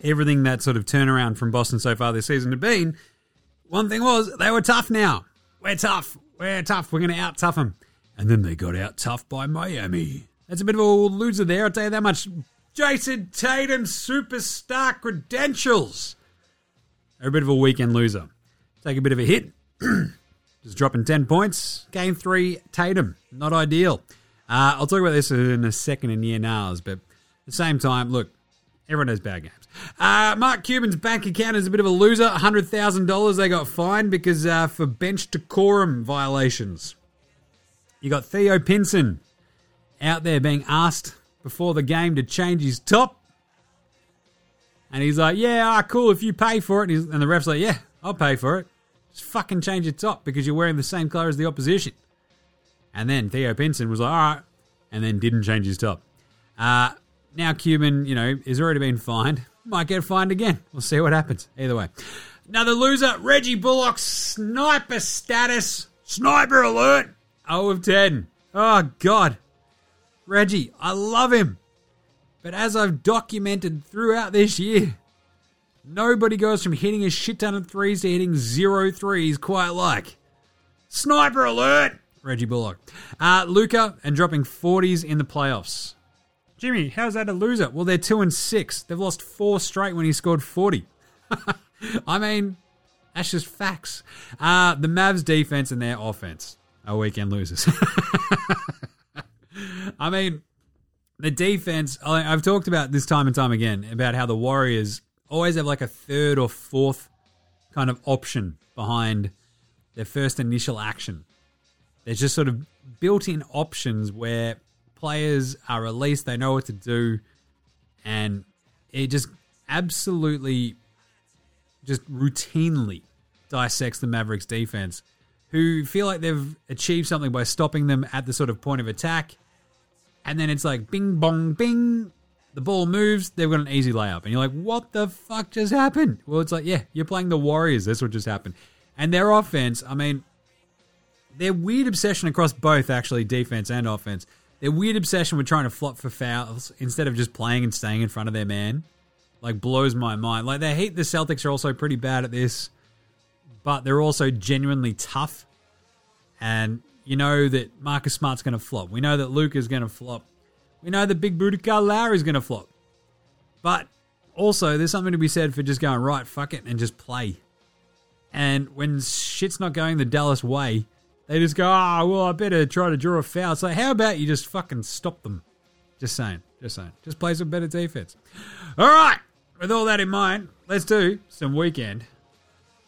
everything that sort of turnaround from Boston so far this season had been, one thing was they were tough now. We're tough. We're tough. We're going to out tough them. And then they got out tough by Miami. That's a bit of a loser there, I'll tell you that much. Jason Tatum superstar credentials. a bit of a weekend loser. Take a bit of a hit. Just dropping 10 points. Game three, Tatum. Not ideal. Uh, I'll talk about this in a second in Yeah Nahs, but at the same time, look, everyone has bad games. Uh, Mark Cuban's bank account is a bit of a loser. $100,000 they got fined because uh, for bench decorum violations. You got Theo Pinson out there being asked before the game to change his top. And he's like, yeah, ah, cool, if you pay for it. And, and the ref's like, yeah, I'll pay for it. Just fucking change your top because you're wearing the same colour as the opposition. And then Theo Pinson was like, all right, and then didn't change his top. Uh, now Cuban, you know, has already been fined. Might get fined again. We'll see what happens. Either way. Another loser, Reggie Bullock, sniper status. Sniper alert. 0 of 10. Oh, God. Reggie, I love him. But as I've documented throughout this year, nobody goes from hitting a shit ton of threes to hitting zero threes quite like. Sniper alert! Reggie Bullock. Uh, Luka and dropping 40s in the playoffs. Jimmy, how's that a loser? Well, they're 2 and 6. They've lost four straight when he scored 40. I mean, that's just facts. Uh, the Mavs defense and their offense are weekend losers. I mean, the defense, I've talked about this time and time again about how the Warriors always have like a third or fourth kind of option behind their first initial action. There's just sort of built in options where players are released, they know what to do, and it just absolutely, just routinely dissects the Mavericks defense, who feel like they've achieved something by stopping them at the sort of point of attack. And then it's like bing bong bing. The ball moves, they've got an easy layup. And you're like, what the fuck just happened? Well, it's like, yeah, you're playing the Warriors. That's what just happened. And their offense, I mean, their weird obsession across both, actually, defense and offense, their weird obsession with trying to flop for fouls instead of just playing and staying in front of their man, like, blows my mind. Like, they hate the Celtics are also pretty bad at this, but they're also genuinely tough. And you know that Marcus Smart's going to flop. We know that Luke is going to flop. We know that Big Booty Carl Lowry's going to flop. But also, there's something to be said for just going, right, fuck it, and just play. And when shit's not going the Dallas way, they just go, oh, well, I better try to draw a foul. So how about you just fucking stop them? Just saying. Just saying. Just play some better defense. All right. With all that in mind, let's do some weekend.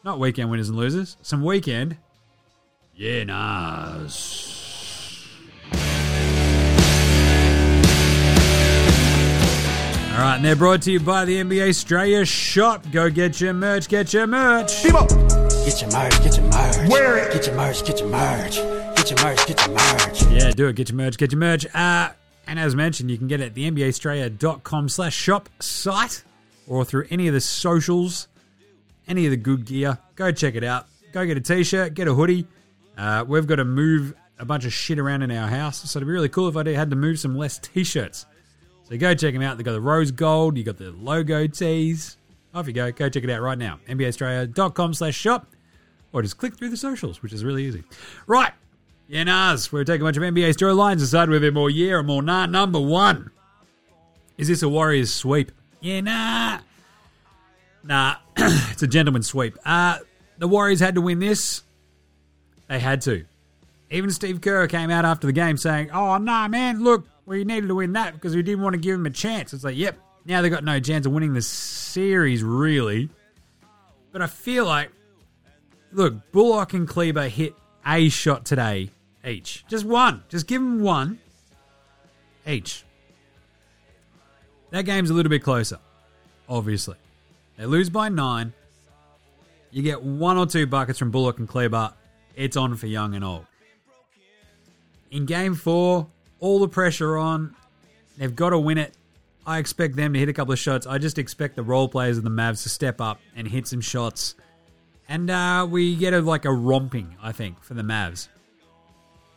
Not weekend winners and losers. Some weekend. Yeah, nahs. All right, and they're brought to you by the NBA Australia shop. Go get your merch, get your merch. Get your merch, get your merch. Wear it. Get your merch, get your merch. Get your merch, get your merch. Yeah, do it. Get your merch, get your merch. Uh, and as mentioned, you can get it at the NBAaustralia.com slash shop site or through any of the socials, any of the good gear. Go check it out. Go get a t-shirt, get a hoodie. Uh, we've got to move a bunch of shit around in our house, so it'd be really cool if I had to move some less t-shirts. So go check them out. They've got the rose gold, you got the logo tees. Off you go. Go check it out right now. NBAaustralia.com slash shop. Or just click through the socials, which is really easy. Right. Yeah, Nahs. We're taking a bunch of NBA storylines, decide whether they're more yeah or more nah. Number one. Is this a Warriors sweep? Yeah, nah. Nah. it's a gentleman's sweep. Uh, the Warriors had to win this. They had to. Even Steve Kerr came out after the game saying, oh, nah, man, look, we needed to win that because we didn't want to give him a chance. It's like, yep, now they've got no chance of winning the series, really. But I feel like, look, Bullock and Kleber hit a shot today each. Just one. Just give them one each. That game's a little bit closer, obviously. They lose by nine. You get one or two buckets from Bullock and Kleber. It's on for young and old. In game four, all the pressure on. They've got to win it. I expect them to hit a couple of shots. I just expect the role players of the Mavs to step up and hit some shots. And uh, we get a, like a romping, I think, for the Mavs.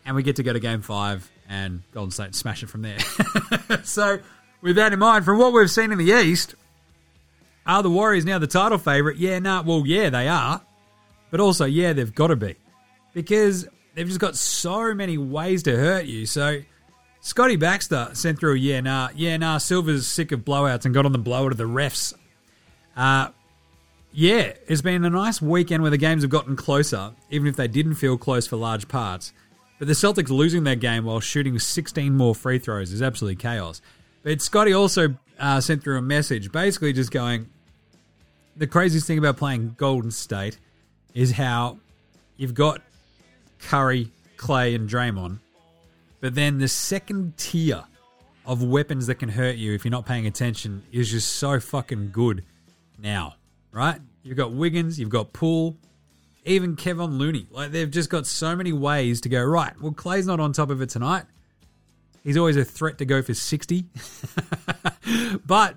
And we get to go to game five and Golden State smash it from there. so, with that in mind, from what we've seen in the East, are the Warriors now the title favorite? Yeah, nah, well, yeah, they are. But also, yeah, they've got to be. Because they've just got so many ways to hurt you. So, Scotty Baxter sent through yeah, nah, yeah, nah, Silver's sick of blowouts and got on the blower to the refs. Uh, yeah, it's been a nice weekend where the games have gotten closer, even if they didn't feel close for large parts. But the Celtics losing their game while shooting 16 more free throws is absolutely chaos. But Scotty also uh, sent through a message basically just going, the craziest thing about playing Golden State is how you've got Curry, Clay, and Draymond, but then the second tier of weapons that can hurt you if you're not paying attention is just so fucking good now, right? You've got Wiggins, you've got Poole, even Kevin Looney. Like they've just got so many ways to go, right, well, Clay's not on top of it tonight. He's always a threat to go for 60. but,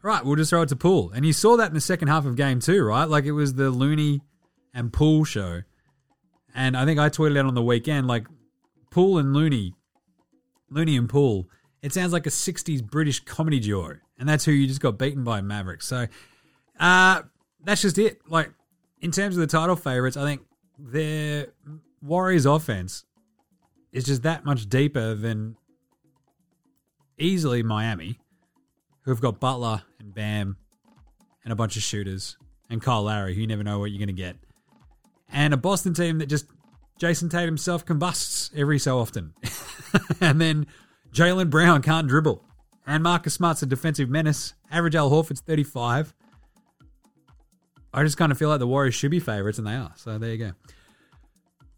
right, we'll just throw it to Poole. And you saw that in the second half of game two, right? Like it was the Looney and Poole show. And I think I tweeted out on the weekend, like Poole and Looney, Looney and Poole, it sounds like a 60s British comedy duo. And that's who you just got beaten by Mavericks. So uh, that's just it. Like, in terms of the title favorites, I think their Warriors offense is just that much deeper than easily Miami, who've got Butler and Bam and a bunch of shooters, and Kyle Lowry, who you never know what you're going to get, and a Boston team that just Jayson Tatum himself combusts every so often, and then Jaylen Brown can't dribble, and Marcus Smart's a defensive menace. Average Al Horford's 35. I just kind of feel like the Warriors should be favourites, and they are. So there you go.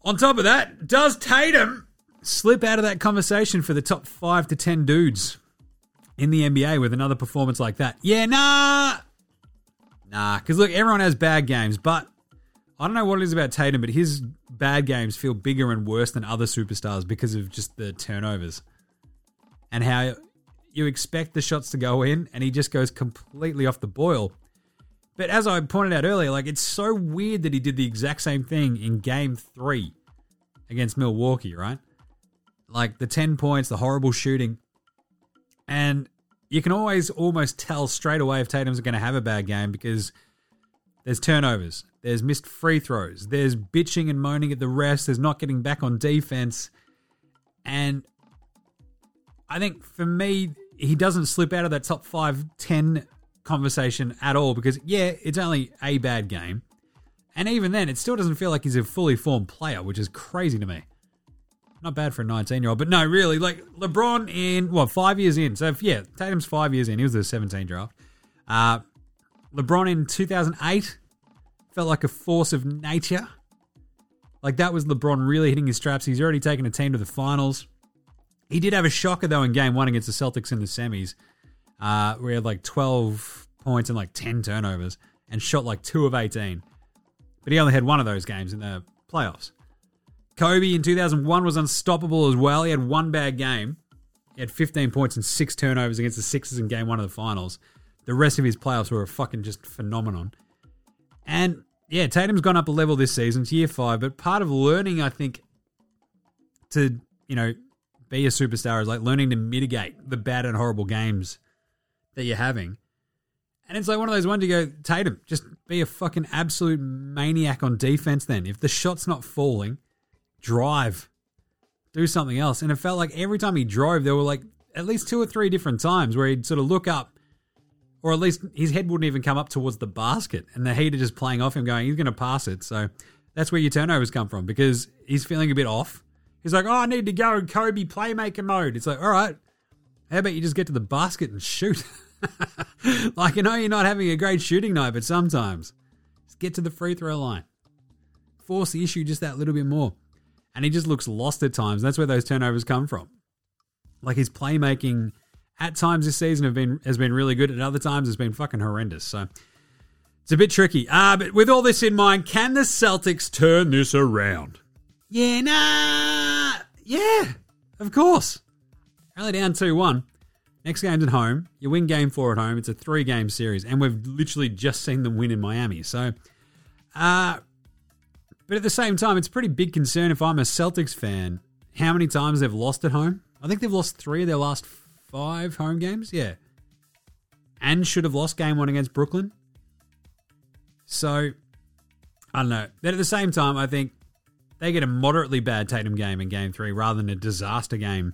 On top of that, does Tatum slip out of that conversation for the top five to ten dudes in the NBA with another performance like that? Yeah, nah. Nah, because look, everyone has bad games, but I don't know what it is about Tatum, but his bad games feel bigger and worse than other superstars because of just the turnovers and how you expect the shots to go in, and he just goes completely off the boil. But as I pointed out earlier, like it's so weird that he did the exact same thing in game three against Milwaukee, right? Like the 10 points, the horrible shooting. And you can always almost tell straight away if Tatum's going to have a bad game because there's turnovers, there's missed free throws, there's bitching and moaning at the refs, there's not getting back on defense. And I think for me, he doesn't slip out of that top 5 10 conversation at all because, yeah, it's only a bad game. And even then, it still doesn't feel like he's a fully formed player, which is crazy to me. Not bad for a 19 year old, but no, really, like LeBron in, what, five years in. So, if, yeah, Tatum's five years in. He was the 17 draft. Uh, LeBron in 2008 felt like a force of nature. Like that was LeBron really hitting his straps. He's already taken a team to the finals. He did have a shocker though in game one against the Celtics in the semis, uh, he had like 12 points and like 10 turnovers and shot like two of 18. But he only had one of those games in the playoffs. Kobe in 2001 was unstoppable as well. He had one bad game. He had 15 points and six turnovers against the Sixers in game one of the finals. The rest of his playoffs were a fucking just phenomenon. And yeah, Tatum's gone up a level this season. It's year five, but part of learning, I think, to, you know, be a superstar is like learning to mitigate the bad and horrible games that you're having. And it's like one of those ones you go, Tatum, just be a fucking absolute maniac on defense then. If the shot's not falling, drive. Do something else. And it felt like every time he drove, there were like at least two or three different times where he'd sort of look up, or at least his head wouldn't even come up towards the basket. And the heater just playing off him, going, he's going to pass it. So that's where your turnovers come from because he's feeling a bit off. He's like, oh, I need to go in Kobe playmaker mode. It's like, all right, how about you just get to the basket and shoot? like, you know, you're not having a great shooting night, but sometimes just get to the free throw line. Force the issue just that little bit more. And he just looks lost at times. That's where those turnovers come from. Like his playmaking at times this season have been has been really good, at other times has been fucking horrendous. So it's a bit tricky. Uh, but with all this in mind, can the Celtics turn this around? Yeah, nah. Yeah, of course. Only down 2 1. Next game's at home. You win game four at home. It's a three game series. And we've literally just seen them win in Miami. So, uh, but at the same time, it's a pretty big concern if I'm a Celtics fan how many times they've lost at home. I think they've lost three of their last five home games. Yeah. And should have lost game one against Brooklyn. So, I don't know. But at the same time, I think they get a moderately bad Tatum game in game three rather than a disaster game.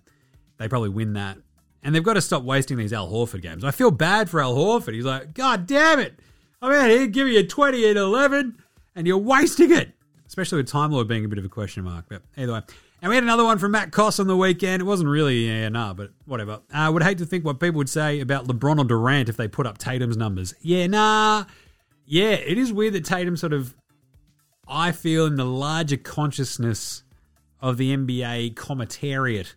They probably win that. And they've got to stop wasting these Al Horford games. I feel bad for Al Horford. He's like, God damn it. I'm out here giving you 20 and 11, and you're wasting it. Especially with Time Lord being a bit of a question mark. But either way. And we had another one from Matt Koss on the weekend. It wasn't really, yeah, nah, but whatever. I uh, would hate to think what people would say about LeBron or Durant if they put up Tatum's numbers. Yeah, nah. Yeah, it is weird that Tatum sort of, I feel, in the larger consciousness of the NBA commentariat,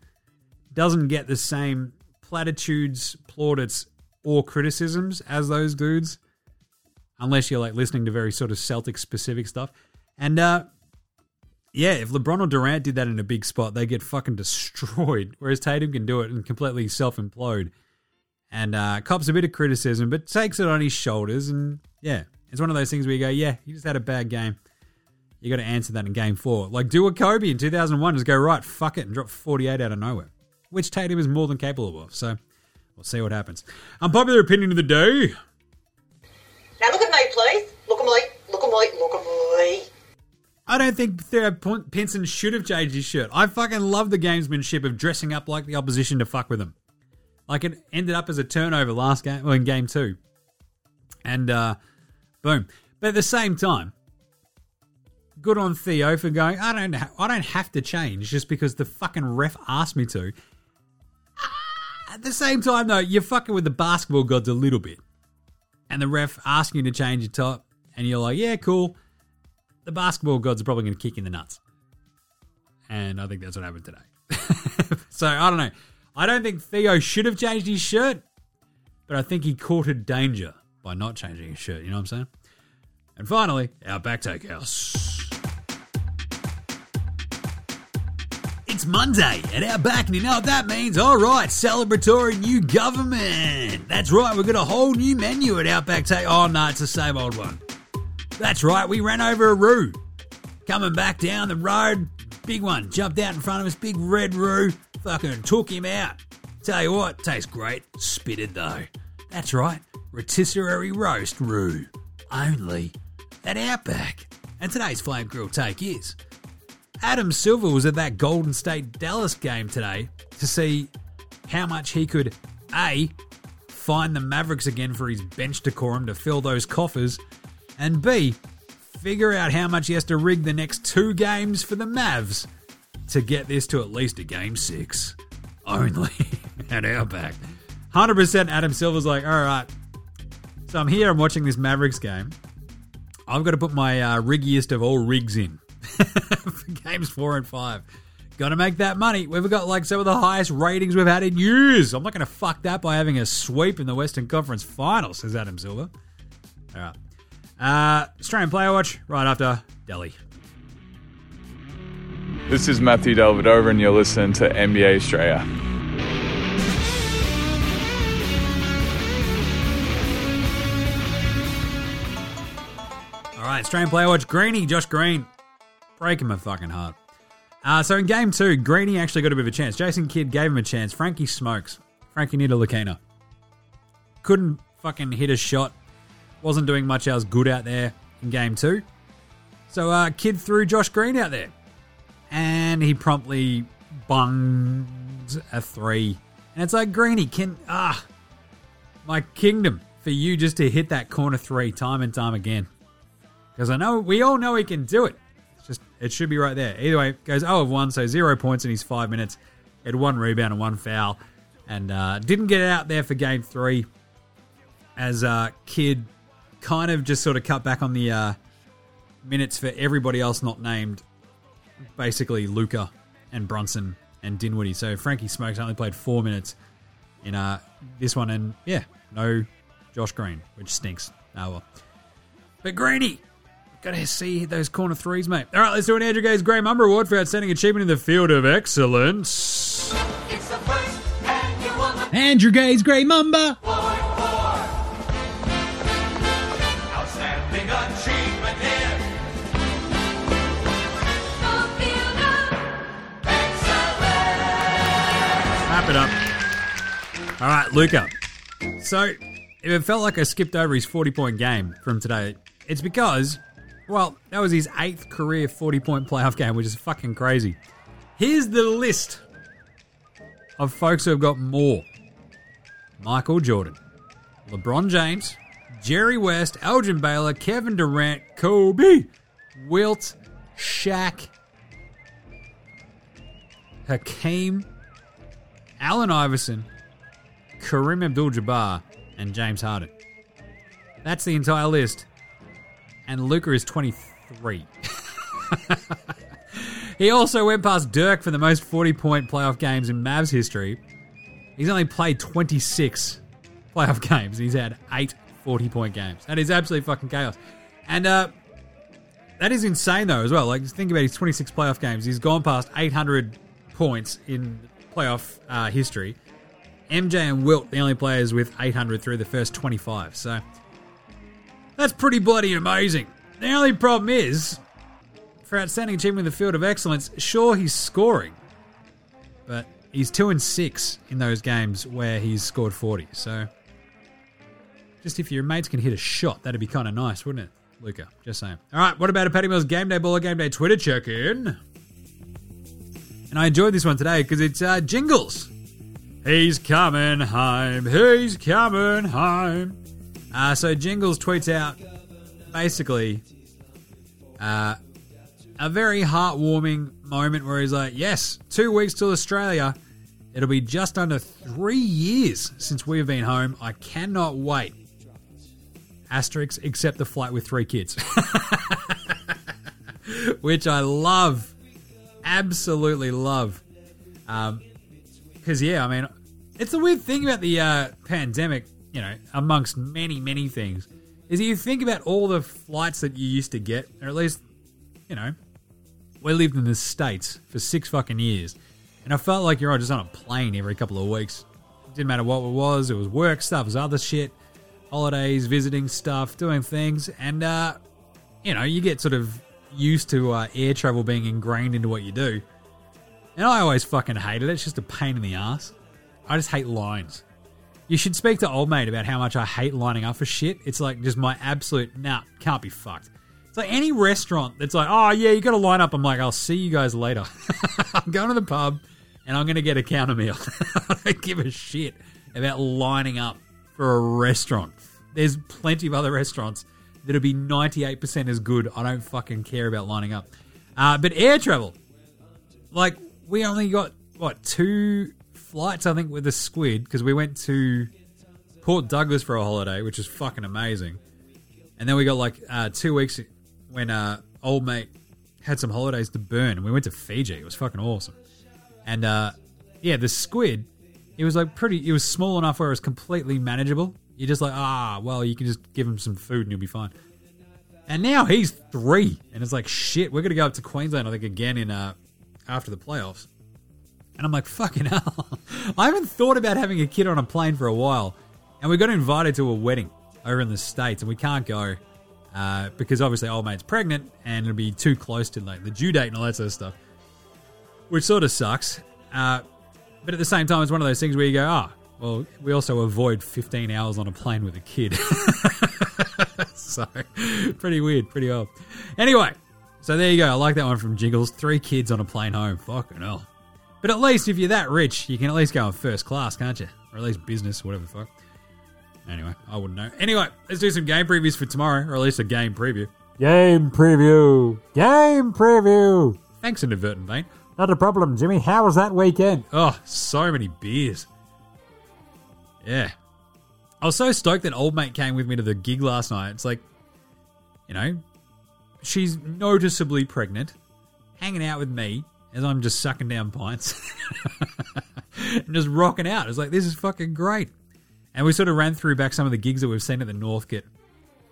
doesn't get the same platitudes, plaudits, or criticisms as those dudes, unless you're like listening to very sort of Celtic specific stuff. And uh, yeah, if LeBron or Durant did that in a big spot, they get fucking destroyed. Whereas Tatum can do it and completely self implode. And uh, cops a bit of criticism, but takes it on his shoulders. And yeah, it's one of those things where you go, yeah, he just had a bad game. You got to answer that in game four. Like do a Kobe in 2001, just go, right, fuck it, and drop 48 out of nowhere, which Tatum is more than capable of. So we'll see what happens. Unpopular opinion of the day. Now look at me, please. Look at me. Look at me. Look at me. I don't think Theo Pinson should have changed his shirt. I fucking love the gamesmanship of dressing up like the opposition to fuck with them. Like it ended up as a turnover last game, well, in game two. And uh, boom. But at the same time, good on Theo for going. I don't. Ha- I don't have to change just because the fucking ref asked me to. At the same time, though, you're fucking with the basketball gods a little bit, and the ref asking you to change your top, and you're like, yeah, cool. The basketball gods are probably going to kick in the nuts, and I think that's what happened today. so I don't know. I don't think Theo should have changed his shirt, but I think he courted danger by not changing his shirt. You know what I'm saying? And finally, Outback Takehouse. It's Monday at Outback, and you know what that means? All right, celebratory new government. That's right, we've got a whole new menu at Outback Take. Oh no, it's the same old one. That's right, we ran over a roo. Coming back down the road, big one jumped out in front of us, big red roo. Fucking took him out. Tell you what, tastes great. Spitted though. That's right, rotisserie roast roo. Only at Outback. And today's flame grill take is. Adam Silver was at that Golden State Dallas game today to see how much he could A, find the Mavericks again for his bench decorum to fill those coffers, and B, figure out how much he has to rig the next two games for the Mavs to get this to at least a game six. Only at Outback. 100% Adam Silver's like, all right, so I'm here, I'm watching this Mavericks game. I've got to put my uh, riggiest of all rigs in for games four and five. Got to make that money. We've got like some of the highest ratings we've had in years. I'm not going to fuck that by having a sweep in the Western Conference Finals, says Adam Silver. All right. Uh, Australian Player Watch right after Delly. This is Matthew Dellavedova, and you're listening to NBA Australia. All right, Australian Player Watch. Greeny, Josh Green. Breaking my fucking heart. Uh, so in game two, Greeny actually got a bit of a chance. Jason Kidd gave him a chance. Frankie smokes. Frankie Ntilikina. Couldn't fucking hit a shot. Wasn't doing much else good out there in game two. So uh, Kidd threw Josh Green out there. And he promptly bunged a three. And it's like, Greeny, can. Ah. My kingdom for you just to hit that corner three time and time again. Because I know, we all know he can do it. Just, it should be right there. Either way, goes 0 of 1, so zero points in his five minutes. Had one rebound and one foul. And uh, didn't get out there for game three. As uh, Kidd kind of just sort of cut back on the uh, minutes for everybody else not named. Basically, Luka and Brunson and Dinwiddie. So Frankie Smokes only played four minutes in uh, this one. And yeah, no Josh Green, which stinks. Oh well. But Greeny, gotta see those corner threes, mate. All right, let's do an Andrew Gaze Grey Mamba Award for outstanding achievement in the field of excellence. Andrew Gaze Grey Mamba. Outstanding achievement in Wrap it up. All right, Luca. So, if it felt like I skipped over his 40 point game from today, it's because, well, that was his eighth career 40 point playoff game, which is fucking crazy. Here's the list of folks who have got more Michael Jordan, LeBron James, Jerry West, Elgin Baylor, Kevin Durant, Kobe, Wilt, Shaq, Hakeem, Allen Iverson, Kareem Abdul-Jabbar, and James Harden. That's the entire list. And Luka is 23. he also went past Dirk for the most 40 point playoff games in Mavs history. He's only played 26 playoff games. He's had eight 40 point games. That is absolutely fucking chaos. And uh, that is insane, though, as well. Like, think about his 26 playoff games. He's gone past 800 points in playoff uh, history. MJ and Wilt, the only players with 800 through the first 25. So that's pretty bloody amazing. The only problem is, for outstanding achievement in the field of excellence, sure he's scoring, but he's two and six in those games where he's scored 40. So just if your mates can hit a shot, that'd be kind of nice, wouldn't it, Luka? Just saying. All right, what about a Patty Mills Game Day Baller Game Day Twitter check in? And I enjoyed this one today because it's uh, Jingles. He's coming home. He's coming home. Uh, so Jingles tweets out basically uh, a very heartwarming moment where he's like, Yes, two weeks till Australia. It'll be just under three years since we've been home. I cannot wait. Asterix, except the flight with three kids. Which I love. Absolutely love. Um, because yeah, I mean, it's the weird thing about the uh, pandemic. You know, amongst many many things, is you think about all the flights that you used to get, or at least, you know, we lived in the states for six fucking years, and I felt like you're just on a plane every couple of weeks. It didn't matter what it was. It was work stuff. It was other shit, holidays, visiting stuff, doing things, and uh, you know, you get sort of used to uh, air travel being ingrained into what you do. And I always fucking hated it. It's just a pain in the ass. I just hate lines. You should speak to old mate about how much I hate lining up for shit. It's like just my absolute nah, can't be fucked. It's like any restaurant that's like, oh yeah, you got to line up. I'm like, I'll see you guys later. I'm going to the pub and I'm going to get a counter meal. I don't give a shit about lining up for a restaurant. There's plenty of other restaurants that'll be 98% as good. I don't fucking care about lining up. Uh, but air travel, like we only got what two flights I think with the squid because we went to Port Douglas for a holiday, which was fucking amazing, and then we got like uh, two weeks when uh, old mate had some holidays to burn, and we went to Fiji. It was fucking awesome, and uh, yeah, the squid, it was like pretty. It was small enough where it was completely manageable. You're just like, ah, well, you can just give him some food and you'll be fine. And now he's three, and it's like shit. We're gonna go up to Queensland, I think, again in uh after the playoffs. And I'm like, fucking hell. I haven't thought about having a kid on a plane for a while. And we got invited to a wedding over in the States, and we can't go uh, because obviously old mate's pregnant and it'll be too close to like the due date and all that sort of stuff, which sort of sucks. Uh, but at the same time, it's one of those things where you go, ah, well, we also avoid 15 hours on a plane with a kid. so, pretty weird, pretty odd. Anyway, so there you go. I like that one from Jingles. Three kids on a plane home. Fucking hell. But at least if you're that rich, you can at least go in first class, can't you? Or at least business, whatever the fuck. Anyway, I wouldn't know. Anyway, let's do some game previews for tomorrow, or at least a game preview. Game preview. Game preview. Thanks, inadvertent vein. Not a problem, Jimmy. How was that weekend? Oh, so many beers. Yeah. I was so stoked that old mate came with me to the gig last night. It's like, you know, she's noticeably pregnant, hanging out with me as I'm just sucking down pints and just rocking out. It's like, this is fucking great. And we sort of ran through back some of the gigs that we've seen at the Northcote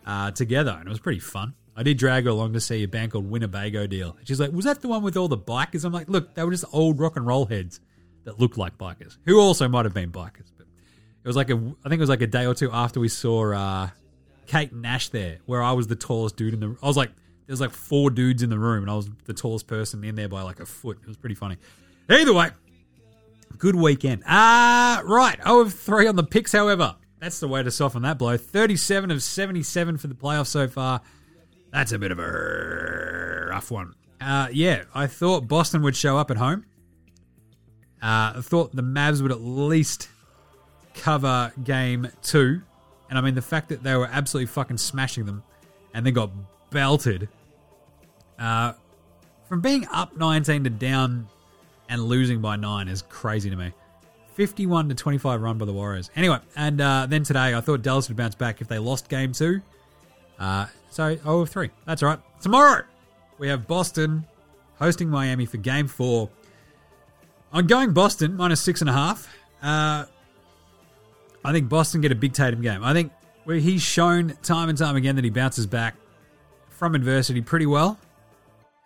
uh, together, and it was pretty fun. I did drag her along to see a band called Winnebago Deal. She's like, was that the one with all the bikers? I'm like, look, they were just old rock and roll heads that looked like bikers, who also might have been bikers. But it was like a, I think it was like a day or two after we saw uh, Kate Nash there, where I was the tallest dude in the. I was like, there's like four dudes in the room, and I was the tallest person in there by like a foot. It was pretty funny. Either way, good weekend. Ah, uh, right. Oh of three on the picks, however. That's the way to soften that blow. 37 of 77 for the playoffs so far. That's a bit of a rough one. Uh, yeah, I thought Boston would show up at home. Uh, I thought the Mavs would at least cover game two And I mean, the fact that they were absolutely fucking smashing them and they got belted uh, from being up 19 to down and losing by nine is crazy to me. 51 to 25 run by the Warriors. Anyway, and uh, then today I thought Dallas would bounce back if they lost game two. Uh, so 0 of 3. That's all right. Tomorrow we have Boston hosting Miami for game four. I'm going Boston minus six and a half. Uh, I think Boston get a big Tatum game. I think where he's shown time and time again that he bounces back from adversity pretty well.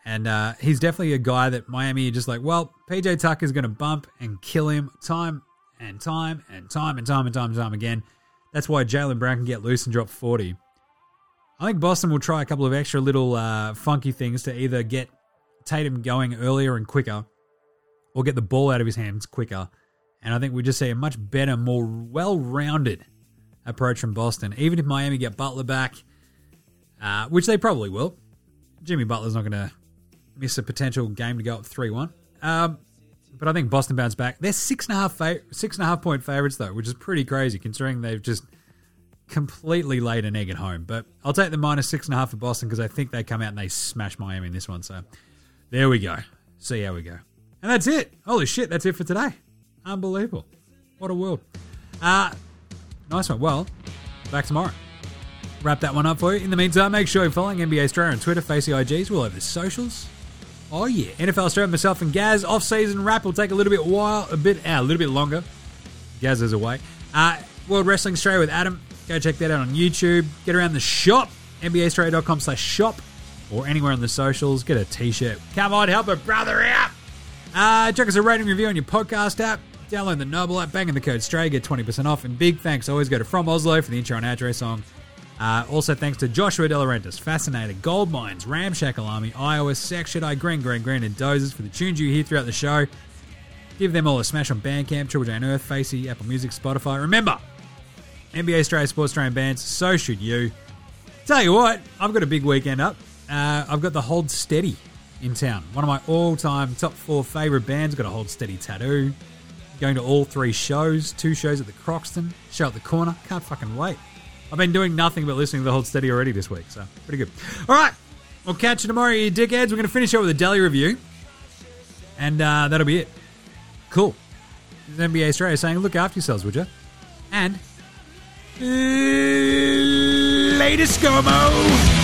And uh, he's definitely a guy that Miami are just like, well, PJ Tucker's going to bump and kill him time and time and time and time and time and time again. That's why Jaylen Brown can get loose and drop 40. I think Boston will try a couple of extra little uh, funky things to either get Tatum going earlier and quicker or get the ball out of his hands quicker. And I think we just see a much better, more well rounded approach from Boston. Even if Miami get Butler back, uh, which they probably will, Jimmy Butler's not going to miss a potential game to go up 3 1. Um, but I think Boston bounce back. They're six and a half fa- six and a half point favorites though, which is pretty crazy considering they've just completely laid an egg at home. But I'll take the minus six and a half for Boston because I think they come out and they smash Miami in this one. So there we go. See how we go. And that's it. Holy shit, that's it for today. Unbelievable. What a world. Uh, nice one. Well, back tomorrow. Wrap that one up for you. In the meantime, make sure you're following NBA Straya on Twitter, Facey IGs, all over the socials. Oh yeah, NFL Straya, myself and Gaz. Off-season wrap will take a little bit while, a bit, uh, a little bit longer. Gaz is away. Uh, World Wrestling Australia with Adam. Go check that out on YouTube. Get around the shop, NBAstraya.com slash shop, or anywhere on the socials. Get a t-shirt. Come on, help a brother out. Uh, check us a rating review on your podcast app. Download the Noble app, bang in the code STRAY, get 20% off. And big thanks always go to From Oslo for the intro and outro song. Uh, also, thanks to Joshua De Laurentiis, Fascinator, Gold Mines, Ramshackle Army, Iowa, Sex I Green, Green, Green, and Dozers for the tunes you hear throughout the show. Give them all a smash on Bandcamp, Triple J Unearthed, Facey, Apple Music, Spotify. Remember, NBA Straya Sports Australian bands, so should you. Tell you what, I've got a big weekend up. Uh, I've got the Hold Steady in town. One of my all-time top four favourite bands. Got a Hold Steady tattoo. Going to all three shows. Two shows at the Croxton. Show at the corner. Can't fucking wait. I've been doing nothing but listening to the Hold Steady already this week, so pretty good. All right, we'll catch you tomorrow, you dickheads. We're going to finish up with a Delly review, and uh, that'll be it. Cool. This is NBA Straya saying, look after yourselves, would you? And latest ScoMo.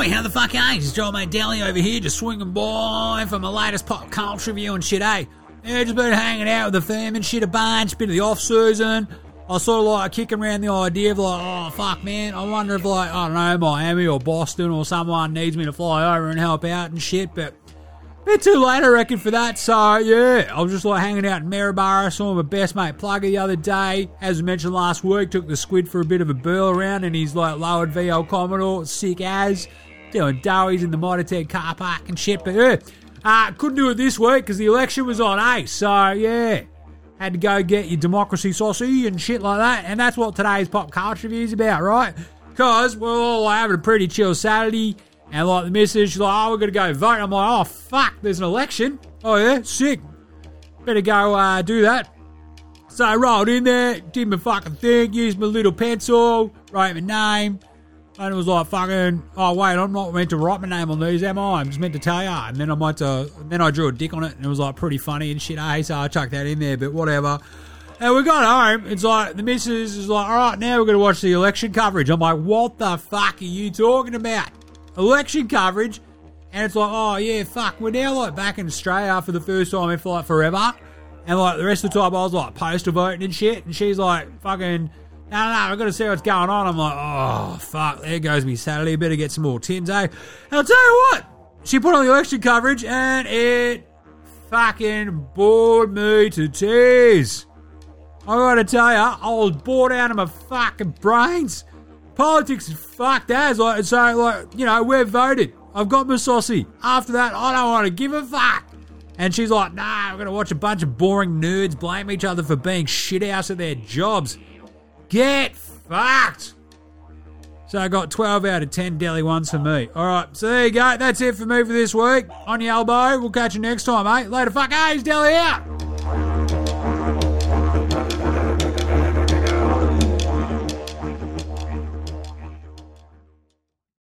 Oi, how the fuck are you? Just Joel Mate Delly over here, just swinging by for my latest pop culture review and shit, eh? Yeah, just been hanging out with the fam and shit a bunch, been of the off season. I sort of like kicking around the idea of like, oh fuck man, I wonder if like, I don't know, Miami or Boston or someone needs me to fly over and help out and shit, but a bit too late I reckon for that, so yeah, I was just like hanging out in Maryborough, saw my best mate Plugger the other day, as mentioned last week, took the squid for a bit of a burl around and he's like lowered VL Commodore, sick as, doing doughies in the Mitre car park and shit, but yeah, uh, couldn't do it this week because the election was on, eh, so yeah. Had to go get your democracy sausage and shit like that, and that's what today's pop culture review is about, right? Because we're all having a pretty chill Saturday, and like the she's like, oh, we're going to go vote. I'm like, oh, fuck, there's an election. Oh, yeah, sick. Better go uh, do that. So I rolled in there, did my fucking thing, used my little pencil, wrote my name, and it was like fucking, oh wait, I'm not meant to write my name on these, am I? I'm just meant to tell you. And then I might to, then I drew a dick on it, and it was like pretty funny and shit, eh? So I chucked that in there, but whatever. And we got home. It's like the missus is like, all right, now we're going to watch the election coverage. I'm like, what the fuck are you talking about? Election coverage? And it's like, oh yeah, fuck, we're now like back in Australia for the first time in like forever. And like the rest of the time, I was like postal voting and shit. And she's like, fucking, no, no, I've got to see what's going on. I'm like, oh, fuck, there goes me Saturday. Better get some more tins, eh? And I'll tell you what, she put on the election coverage and it fucking bored me to tears. I gotta tell you, I was bored out of my fucking brains. Politics is fucked as. Like, so, like, you know, we're voted. I've got my saucy. After that, I don't want to give a fuck. And she's like, nah, we're going to watch a bunch of boring nerds blame each other for being shit house at their jobs. Get fucked. So I got 12 out of 10 Delly ones for me. All right, so there you go. That's it for me for this week. On your elbow. We'll catch you next time, mate. Later, fuckers. Delly out.